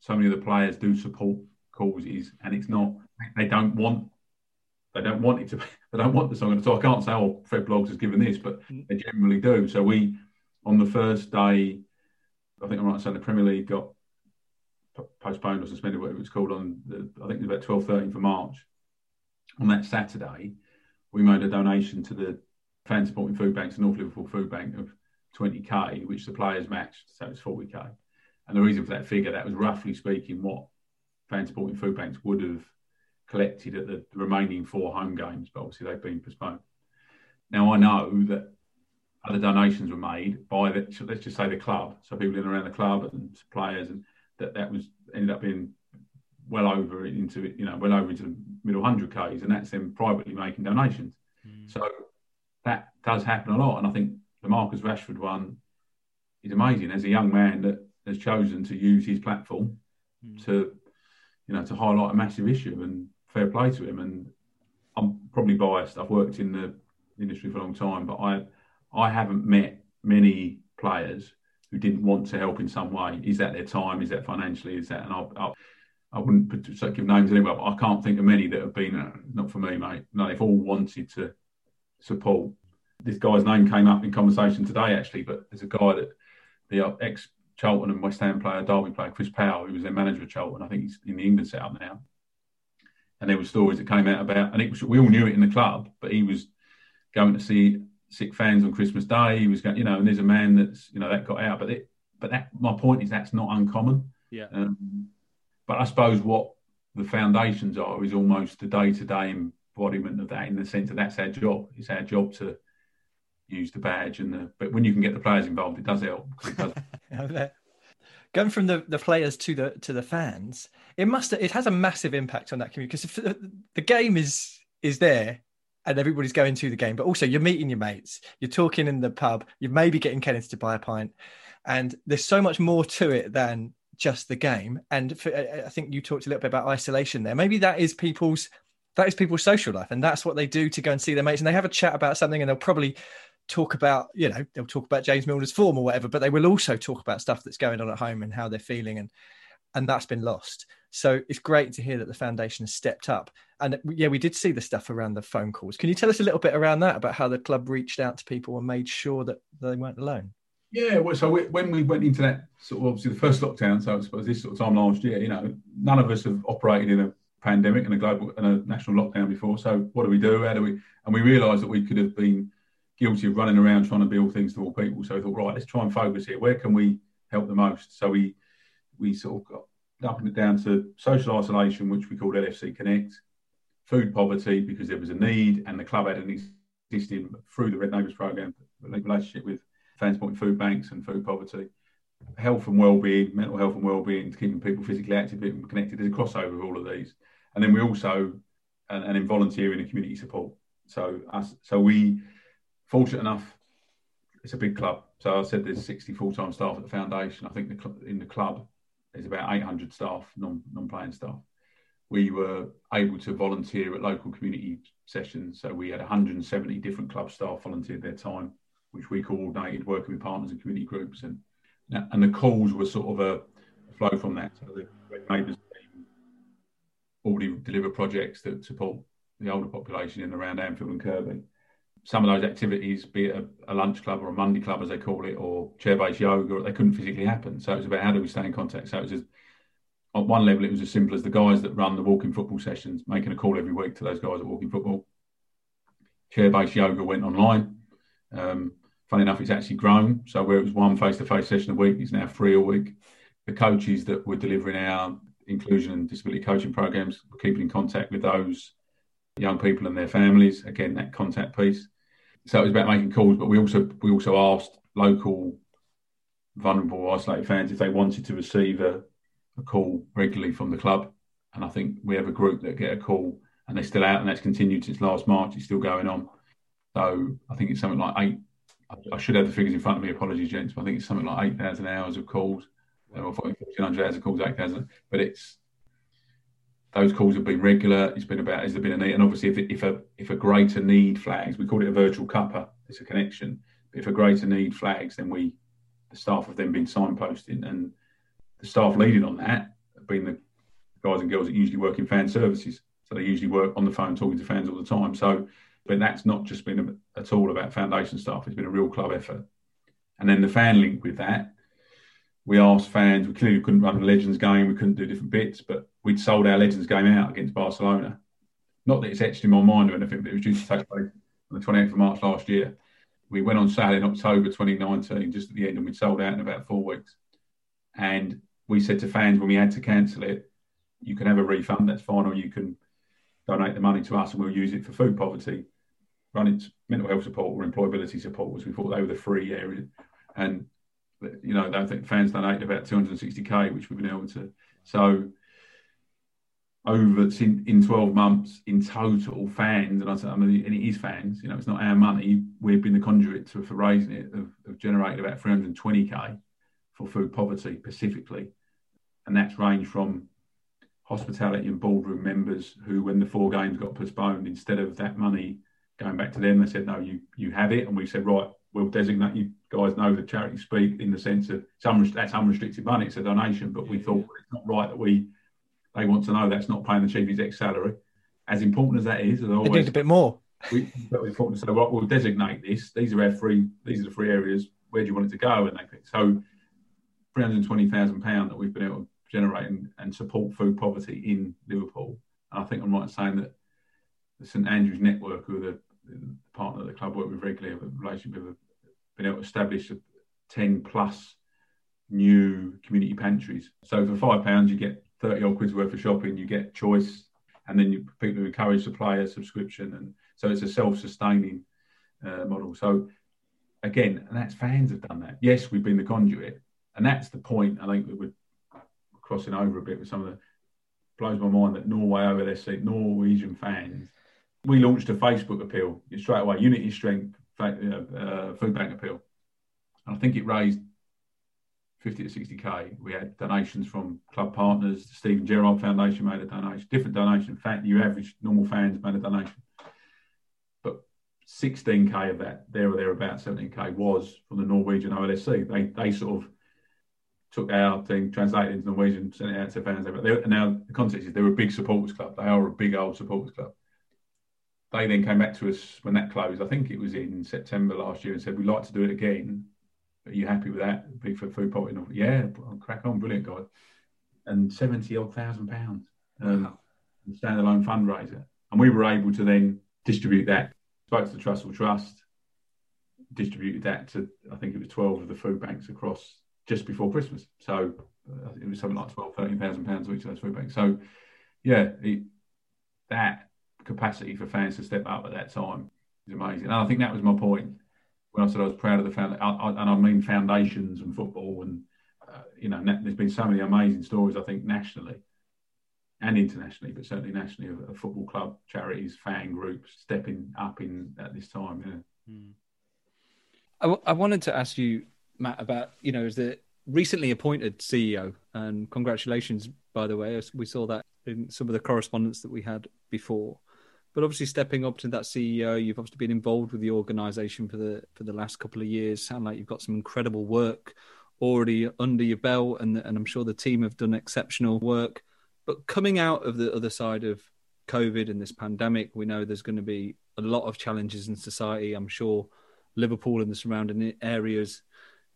so many of the players do support causes, and it's not they don't want they don't want it to they don't want the song. So I can't say, oh, Fred Bloggs has given this, but mm. they generally do. So we on the first day, I think I'm right saying the Premier League got postponed or suspended, whatever it's called, on the, I think it was about 12, 13 for March. On that Saturday, we made a donation to the fan supporting food banks, the North Liverpool Food Bank of 20k, which the players matched, so it's 40k. And the reason for that figure, that was roughly speaking what fan supporting food banks would have collected at the remaining four home games, but obviously they've been postponed. Now I know that other donations were made by the, let's just say the club, so people in and around the club and players, and that that was ended up being well over into you know well over into the middle hundred k's, and that's them privately making donations. Mm. So that does happen a lot. And I think the Marcus Rashford one is amazing as a young man that has chosen to use his platform mm. to, you know, to highlight a massive issue and fair play to him. And I'm probably biased. I've worked in the industry for a long time, but I, I haven't met many players who didn't want to help in some way. Is that their time? Is that financially? Is that? And I, I, I wouldn't put, give names anywhere, but I can't think of many that have been uh, not for me, mate. No, they've all wanted to support. This guy's name came up in conversation today, actually, but there's a guy that the ex Charlton and West Ham player, Derby player, Chris Powell, who was their manager at Charlton. I think he's in the England setup now. And there were stories that came out about, and it was, we all knew it in the club, but he was going to see sick fans on Christmas Day. He was going, you know, and there's a man that's, you know, that got out. But it, but that, my point is that's not uncommon. Yeah. Um, but I suppose what the foundations are is almost the day to day embodiment of that in the sense that that's our job. It's our job to use the badge and the. But when you can get the players involved, it does help. It does. Going from the, the players to the to the fans, it must it has a massive impact on that community because the, game is is there and everybody's going to the game, but also you're meeting your mates, you're talking in the pub, you're maybe getting Kenneth to buy a pint, and there's so much more to it than just the game. And for, I think you talked a little bit about isolation there. Maybe that is people's that is people's social life and that's what they do to go and see their mates and they have a chat about something and they'll probably talk about you know they'll talk about james milner's form or whatever but they will also talk about stuff that's going on at home and how they're feeling and and that's been lost so it's great to hear that the foundation has stepped up and yeah we did see the stuff around the phone calls can you tell us a little bit around that about how the club reached out to people and made sure that they weren't alone yeah, well, so we, when we went into that sort of obviously the first lockdown, so I suppose this sort of time last year, you know, none of us have operated in a pandemic and a global and a national lockdown before. So what do we do? How do we? And we realised that we could have been guilty of running around trying to be all things to all people. So we thought, right, let's try and focus here. Where can we help the most? So we we sort of got dumping it down to social isolation, which we called LFC Connect, food poverty because there was a need, and the club had an existing through the Red Neighbours program relationship with supporting food banks and food poverty health and well-being, mental health and well-being, keeping people physically active and connected. There's a crossover of all of these and then we also and, and in volunteering and community support. So us, so we fortunate enough, it's a big club. So I said there's 60 full-time staff at the foundation. I think the cl- in the club there's about 800 staff, non non-playing staff. We were able to volunteer at local community sessions. So we had 170 different club staff volunteered their time, which we coordinated, working with partners and community groups. And and the calls were sort of a flow from that. So the Neighbours team already deliver projects that support the older population in around Anfield and Kirkby. Some of those activities, be it a, a lunch club or a Monday club as they call it, or chair-based yoga, they couldn't physically happen. So it was about how do we stay in contact. So it was just, on one level, it was as simple as the guys that run the walking football sessions making a call every week to those guys at walking football. Chair-based yoga went online. Um, funny enough, it's actually grown. So where it was one face-to-face session a week, it's now three a week. The coaches that were delivering our inclusion and disability coaching programs, we're keeping in contact with those young people and their families. Again, that contact piece. So it was about making calls, but we also we also asked local vulnerable isolated fans if they wanted to receive a, a call regularly from the club. And I think we have a group that get a call and they're still out and that's continued since last March. It's still going on. So I think it's something like eight. I should have the figures in front of me. Apologies, gents. But I think it's something like eight thousand hours of calls, or fourteen hundred hours of calls, eight thousand. But it's those calls have been regular. It's been about has there been a need, and obviously if, if a if a greater need flags, we call it a virtual cuppa. It's a connection. But if a greater need flags, then we the staff have then been signposting, and the staff leading on that have been the guys and girls that usually work in fan services. So they usually work on the phone talking to fans all the time. So, but that's not just been at all about foundation staff. It's been a real club effort. And then the fan link with that, we asked fans. We clearly couldn't run a Legends game. We couldn't do different bits, but we'd sold our Legends game out against Barcelona. Not that it's etched in my mind or anything, but it was due to take place on the 28th of March last year. We went on sale in October 2019, just at the end, and we'd sold out in about four weeks. And we said to fans when we had to cancel it, you can have a refund, that's fine, or you can donate the money to us and we'll use it for food poverty, run its mental health support or employability support, as we thought they were the free area. And, you know, I think fans donated about 260k, which we've been able to. So, over in, in 12 months in total, fans, and I said, I mean, and it is fans, you know, it's not our money. We've been the conduit to, for raising it, of, of generated about 320k for food poverty specifically. And that's ranged from hospitality and boardroom members who, when the four games got postponed, instead of that money going back to them, they said, "No, you you have it," and we said, "Right, we'll designate you guys know the charity speak in the sense of it's unrest- that's unrestricted money, it's a donation." But we thought it's not right that we they want to know that's not paying the chief exec salary. As important as that is, as always, it needs a bit more. We, but we thought to say, right, we'll designate this. These are our three. These are the three areas. Where do you want it to go? And they picked. So, three hundred twenty thousand pound that we've been able to generate and, and, support food poverty in Liverpool. And I think I'm right in saying that the St Andrews Network, who are the, the partner that the club work with regularly, have a relationship with, been able to establish 10 plus new community pantries. So for five pounds, you get 30 odd quid's worth of shopping, you get choice, and then you people encourage a subscription. And so it's a self sustaining uh, model. So again, and that's fans have done that. Yes, we've been the conduit. And that's the point I think would crossing over a bit with some of the blows my mind that Norway over there see Norwegian fans. We launched a Facebook appeal straight away, Unity Strength Uh, food Bank appeal. And I think it raised 50 to 60k. We had donations from club partners. The Steven Gerrard Foundation made a donation, different donation. In fact, your average normal fans made a donation. But 16k of that, there or thereabouts, 17k was from the Norwegian OLSC. They they sort of took our thing, translated into Norwegian, sent it out to fans. Now the context is they're a big supporters club. They are a big old supporters club. They then came back to us when that closed. I think it was in September last year and said, We'd like to do it again. Are you happy with that? Big for food poverty. Yeah, I'll crack on. Brilliant, guys. And 70 odd thousand pounds. Um, wow. Standalone fundraiser. And we were able to then distribute that. Spoke to the Trussell Trust, distributed that to, I think it was 12 of the food banks across just before Christmas. So uh, it was something like 12, 13,000 pounds each of those food banks. So yeah, it, that capacity for fans to step up at that time is amazing. And I think that was my point when I said I was proud of the foundation, and I mean foundations and football, and uh, you know, there's been so many amazing stories. I think nationally and internationally, but certainly nationally, of, of football club charities, fan groups stepping up in at this time. Yeah. Mm. I, w- I wanted to ask you Matt, about you know, as the recently appointed CEO, and congratulations, by the way. We saw that in some of the correspondence that we had before. But obviously, stepping up to that CEO, you've obviously been involved with the organisation for the for the last couple of years. Sound like you've got some incredible work already under your belt, and and I'm sure the team have done exceptional work. But coming out of the other side of COVID and this pandemic, we know there's going to be a lot of challenges in society. I'm sure Liverpool and the surrounding areas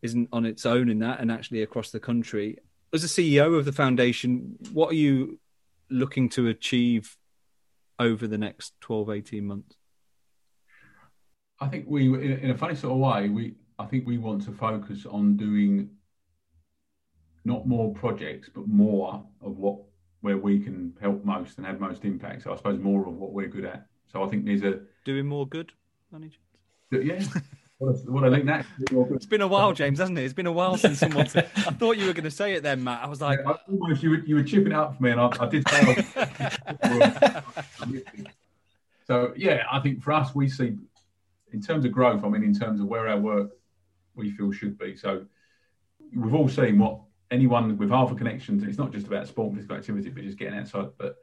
isn't on its own in that, and actually across the country. As a CEO of the foundation, what are you looking to achieve over the next 12, 18 months? I think we, in a funny sort of way, we I think we want to focus on doing not more projects, but more of what where we can help most and have most impact. So I suppose more of what we're good at. So I think there's a doing more good, manager. Yeah. what, I think that it's been a while, James, hasn't it? It's been a while since someone. Said, I thought you were going to say it then, Matt. I was like, yeah, almost you were, you were chipping it up for me, and I, I did. so yeah, I think for us, we see in terms of growth. I mean, in terms of where our work we feel should be. So we've all seen what anyone with half a connection. It's not just about sport and physical activity, but just getting outside. But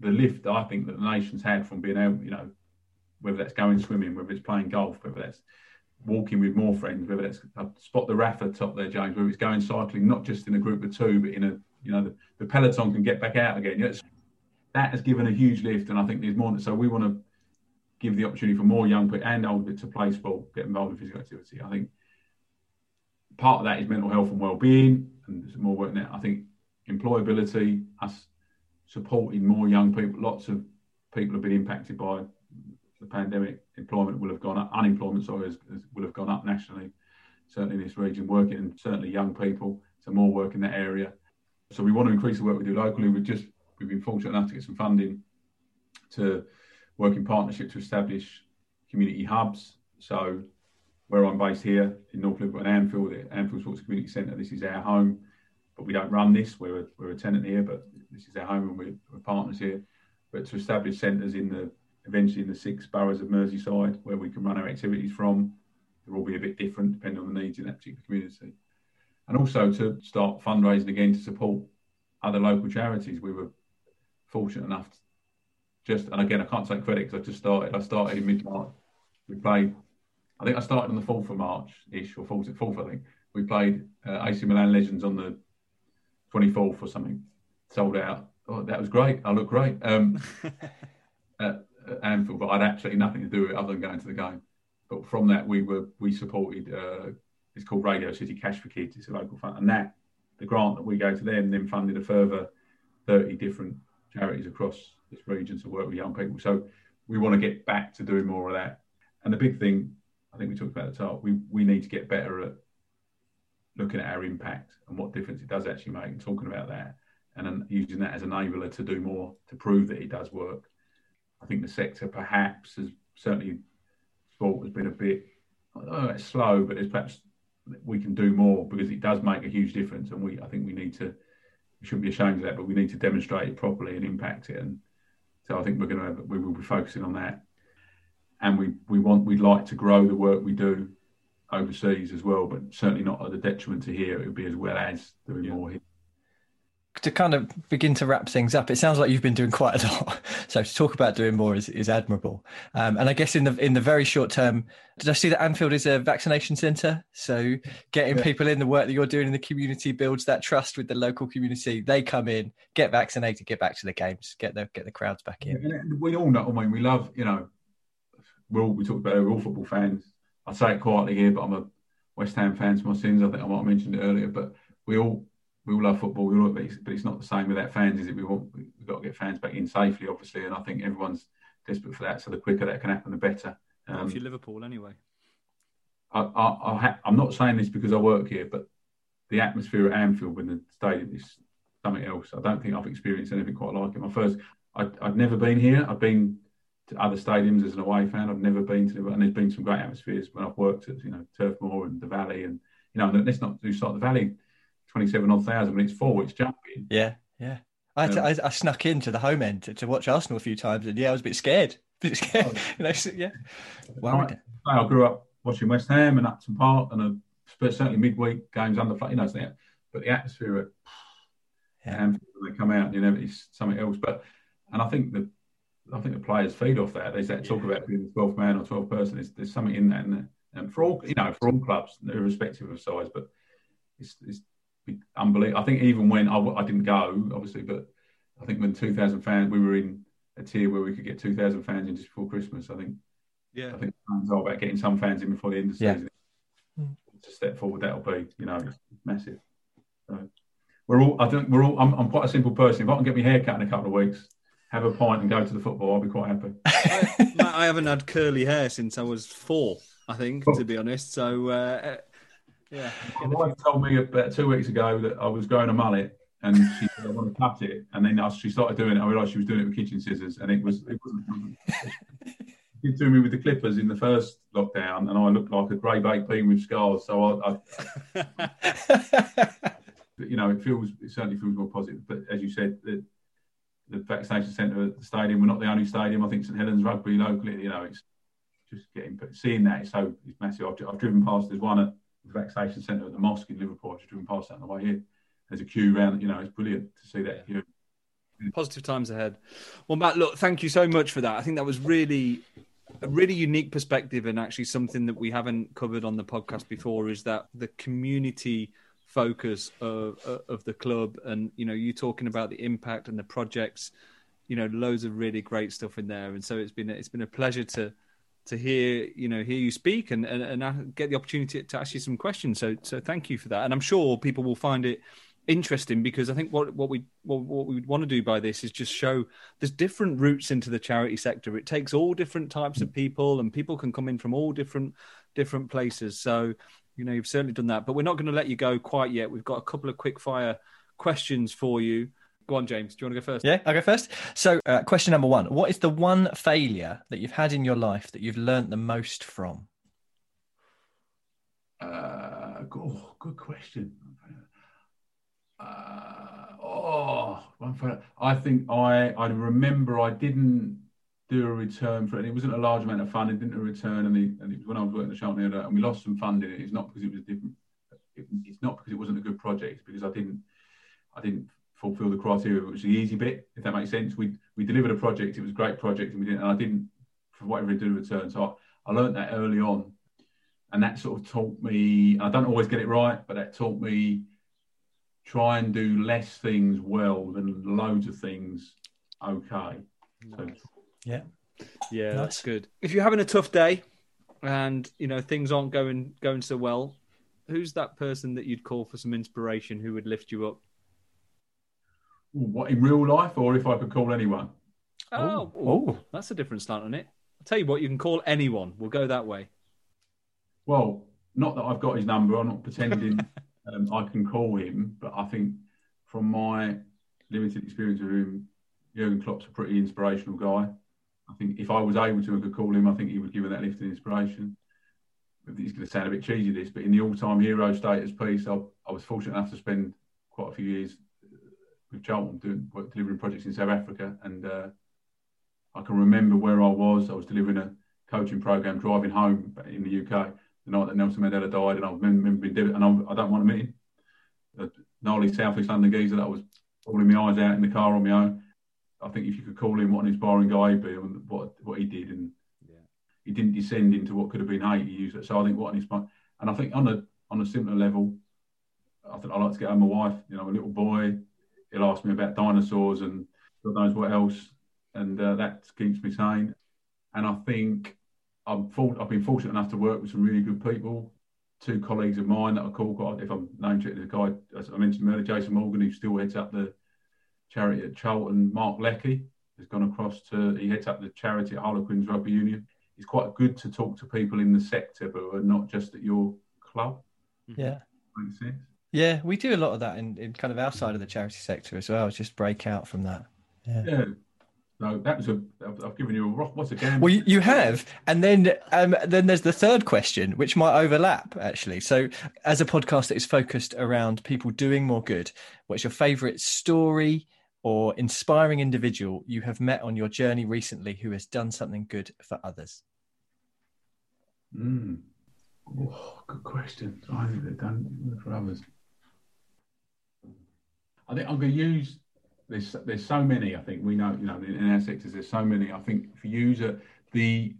the lift I think that the nation's had from being able, you know, whether that's going swimming, whether it's playing golf, whether that's walking with more friends, whether that's I uh, spot the Rapha top there, James, whether it's going cycling, not just in a group of two, but in a you know the, the peloton can get back out again. You know, that has given a huge lift, and I think there's more. So we want to give the opportunity for more young people and older to play sport, get involved in physical activity. I think part of that is mental health and well-being, and there's more work there. I think employability, us supporting more young people. Lots of people have been impacted by the pandemic. Employment will have gone up. Unemployment, sorry, will have gone up nationally. Certainly in this region, working and certainly young people. So more work in that area. So we want to increase the work we do locally. We've just we've been fortunate enough to get some funding to work in partnership to establish community hubs. So where I'm based here in North Liverpool and Anfield, the Anfield Sports Community Centre, this is our home, but we don't run this. We're a, we're a tenant here, but this is our home and we're, we're partners here. But to establish centres in the eventually in the six boroughs of Merseyside where we can run our activities from, they'll all be a bit different depending on the needs in that particular community. And also to start fundraising again to support other local charities. We were fortunate enough to just, and again, I can't take credit because I just started. I started in mid March. We played, I think I started on the 4th of March ish, or 4th, 4th, I think. We played uh, AC Milan Legends on the 24th or something, sold out. Oh, that was great. I look great. Um, at, at Anfield, but I'd absolutely nothing to do with it other than going to the game. But from that, we were we supported. Uh, it's called Radio City Cash for Kids. It's a local fund, and that the grant that we gave to them then funded a further 30 different charities across this region to work with young people. So we want to get back to doing more of that. And the big thing, I think we talked about at the top, we, we need to get better at looking at our impact and what difference it does actually make and talking about that and then using that as an enabler to do more to prove that it does work. I think the sector perhaps has certainly sport has been a bit know, slow, but it's perhaps we can do more because it does make a huge difference, and we I think we need to we shouldn't be ashamed of that, but we need to demonstrate it properly and impact it. And so I think we're going to have, we will be focusing on that, and we we want we'd like to grow the work we do overseas as well, but certainly not at the detriment to here. It would be as well as doing yeah. more here to kind of begin to wrap things up, it sounds like you've been doing quite a lot. So to talk about doing more is, is admirable. Um, and I guess in the in the very short term, did I see that Anfield is a vaccination centre? So getting yeah. people in the work that you're doing in the community builds that trust with the local community. They come in, get vaccinated, get back to the games, get the get the crowds back in. We all know. I mean, we love. You know, we all we talked about it, we're all football fans. I say it quietly here, but I'm a West Ham fan for my sins. I think I might have mentioned it earlier, but we all we all love football, we all, but, it's, but it's not the same without fans, is it? We want we've got to get fans back in safely, obviously, and I think everyone's desperate for that. So the quicker that can happen, the better. Um, if you're Liverpool, anyway. I, I, I am not saying this because I work here, but the atmosphere at Anfield when the stadium is something else. I don't think I've experienced anything quite like it. My first, I, I'd never been here. I've been to other stadiums as an away fan. I've never been to, and there's been some great atmospheres when I've worked at, you know, Turf Moor and the Valley, and you know, let's not sight of the Valley 27 odd thousand when it's four, it's jumping. Yeah, yeah. I, um, I, I, snuck into the home end to, to, watch Arsenal a few times, and yeah, I was a bit scared. A bit scared. Oh. you know, so, yeah. Well, I, I, grew up watching West Ham and Upton Park, and a, certainly midweek games under flat, you know, but the atmosphere at yeah. when they come out, you know, it's something else. But and I think the I think the players feed off that. There's that talk about being the 12th man or 12th person. There's, there's something in that, and, and for all you know, for all clubs, irrespective of size, but it's, it's unbelievable. I think even when I didn't go, obviously, but I think when 2,000 fans, we were in a tier where we could get 2,000 fans in just before Christmas. I think Yeah. I think it's all about getting some fans in before the end of the Yeah. season. To step forward, that'll be, you know, massive. So we're all, I think we're all, I'm, I'm quite a simple person. If I can get my hair cut in a couple of weeks, have a pint and go to the football, I'll be quite happy. I, I haven't had curly hair since I was four, I think, to be honest. So, uh, yeah. My wife told me about two weeks ago that I was growing a mullet, and she said I want to cut it. And then she started doing it, I realised she was doing it with kitchen scissors, and it was it wasn't. She to me with the clippers in the first lockdown, and I looked like a grey baked bean with scars. So I, I you know, it feels it certainly feels more positive. But as you said, the, the vaccination centre at the stadium, we're not the only stadium. I think St Helens Rugby locally, you know, it's just getting but seeing that it's so it's massive. I've, I've driven past. There's one at vaccination centre at the mosque in Liverpool. I've just driven past that on the way here. There's a queue around. You know, it's brilliant to see that queue. Positive times ahead. Well, Matt, look, thank you so much for that. I think that was really a really unique perspective and actually something that we haven't covered on the podcast before is that the community focus of of the club and you know you talking about the impact and the projects you know loads of really great stuff in there and so it's been it's been a pleasure to to hear you know hear you speak and and, and I get the opportunity to ask you some questions so so thank you for that and I'm sure people will find it interesting because I think what what we what, what we want to do by this is just show there's different routes into the charity sector. It takes all different types of people, and people can come in from all different different places. So you know you've certainly done that, but we're not going to let you go quite yet. We've got a couple of quick fire questions for you. Go on, James. Do you want to go first? Yeah, I'll go first. So, uh, question number one What is the one failure that you've had in your life that you've learnt the most from? Uh, oh, good question. Uh, oh, one for, I think I I remember I didn't do a return for it. It wasn't a large amount of funding. Didn't a return, and, the, and it was when I was working at Charlton Theatre, and we lost some funding. It's not because it was different. It, it's not because it wasn't a good project. It's because I didn't I didn't fulfil the criteria, which was the easy bit. If that makes sense, we we delivered a project. It was a great project, and we didn't. And I didn't for whatever reason do a return. So I, I learned that early on, and that sort of taught me. I don't always get it right, but that taught me try and do less things well than loads of things okay. So, Yeah. Yeah, Nice. that's good. If you're having a tough day and you know things aren't going going so well, who's that person that you'd call for some inspiration who would lift you up? What in real life, or if I could call anyone? Oh, Oh. that's a different start on it. I'll tell you what, you can call anyone. We'll go that way. Well, not that I've got his number. I'm not pretending um, I can call him, but I think from my limited experience with him, Jurgen Klopp's a pretty inspirational guy. I think if I was able to, I could call him. I think he would give me that lift and inspiration. It's going to sound a bit cheesy, this, but in the all-time hero status piece, I, I was fortunate enough to spend quite a few years with Charlton doing work, delivering projects in South Africa, and uh, I can remember where I was. I was delivering a coaching program, driving home in the UK the night that Nelson Mandela died, and I remember being and I'm, I don't want to meet him. A gnarly South East London geezer that I was pulling my eyes out in the car on my own. I think if you could call him what an inspiring guy he'd be, and what what he did, and he didn't descend into what could have been hate. He used it. So I think what an inspiring, and I think on a on a similar level, I think I like to get home my wife. You know, a little boy, he'll ask me about dinosaurs and God knows what else, and uh, that keeps me sane. And I think I'm for, I've been fortunate enough to work with some really good people. Two colleagues of mine that I call, God, if I'm name checking the guy, as I mentioned earlier, Jason Morgan, who still heads up the charity at Charlton. Mark Leckie has gone across to, he heads up the charity at Harlequins Rugby Union. It's quite good to talk to people in the sector, but are not just at your club. Yeah. Makes sense. Yeah, we do a lot of that in, in kind of outside of the charity sector as well. Just break out from that. Yeah. Yeah. So that was a, I've, I've given you a rock. What's a game? Well, you, you have, and then um, then there's the third question, which might overlap actually. So, as a podcast that is focused around people doing more good, what's your favourite story or inspiring individual you have met on your journey recently who has done something good for others? Mm. Oh, good question. I think they've done for others. I think I'm going to use. There's there's so many. I think we know. You know, in our sectors, there's so many. I think for user the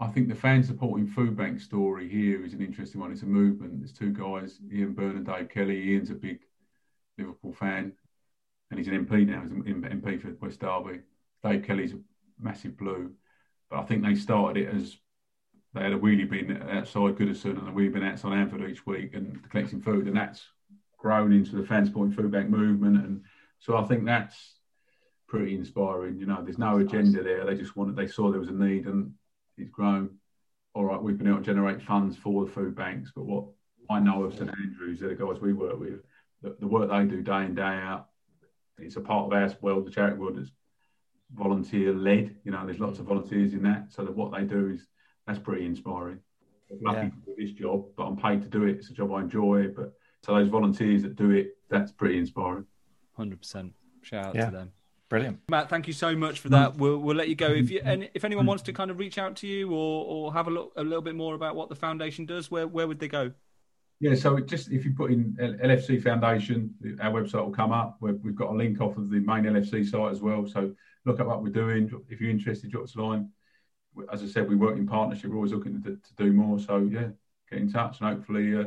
I think the fan supporting food bank story here is an interesting one. It's a movement. There's two guys, Ian Byrne and Dave Kelly. Ian's a big Liverpool fan, and he's an MP now. He's an MP for West Derby. Dave Kelly's a massive blue, but I think they started it as they had a wheelie bin outside Goodison and a wheelie bin outside Anfield each week and collecting food, and that's grown into the fan Point food bank movement. And so I think that's pretty inspiring. You know, there's no agenda there. They just wanted, they saw there was a need, and it's grown. All right, we've been able to generate funds for the food banks, but what I know of St Andrews, they're the guys we work with, the, the work they do day in day out. It's a part of our world, the charity world, is volunteer led. You know, there's lots of volunteers in that. So that what they do is that's pretty inspiring. I'm lucky Yeah. to do this job, but I'm paid to do it. It's a job I enjoy. But to those volunteers that do it, that's pretty inspiring. Hundred percent. Shout out Yeah. to them. Brilliant. Matt, thank you so much for that. We'll we'll let you go. If you and if anyone wants to kind of reach out to you or or have a look a little bit more about what the foundation does, where where would they go? Yeah, so just if you put in LFC Foundation, our website will come up. We've, we've got a link off of the main LFC site as well. So look at what we're doing. If you're interested, drop us a line. As I said, we work in partnership. We're always looking to, to do more. So yeah, get in touch and hopefully, uh,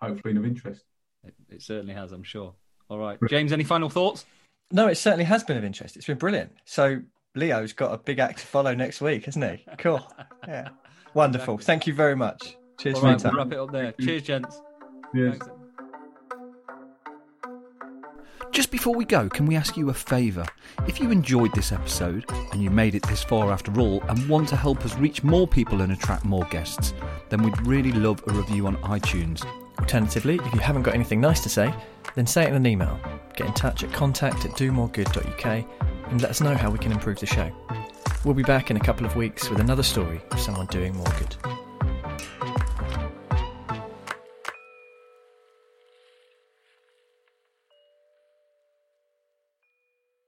hopefully of interest. It, it certainly has, I'm sure. All right, James. Any final thoughts? No, it certainly has been of interest. It's been brilliant. So Leo's got a big act to follow next week, hasn't he? Cool. Yeah. Wonderful. Thank you very much. Cheers All for right, we'll wrap it up there. Cheers, gents. Yes. Thanks. Just before we go, can we ask you a favour? If you enjoyed this episode and you made it this far after all and want to help us reach more people and attract more guests, then we'd really love a review on iTunes. Alternatively, if you haven't got anything nice to say, then say it in an email. Get in touch at contact at domoregood.uk and let us know how we can improve the show. We'll be back in a couple of weeks with another story of someone doing more good.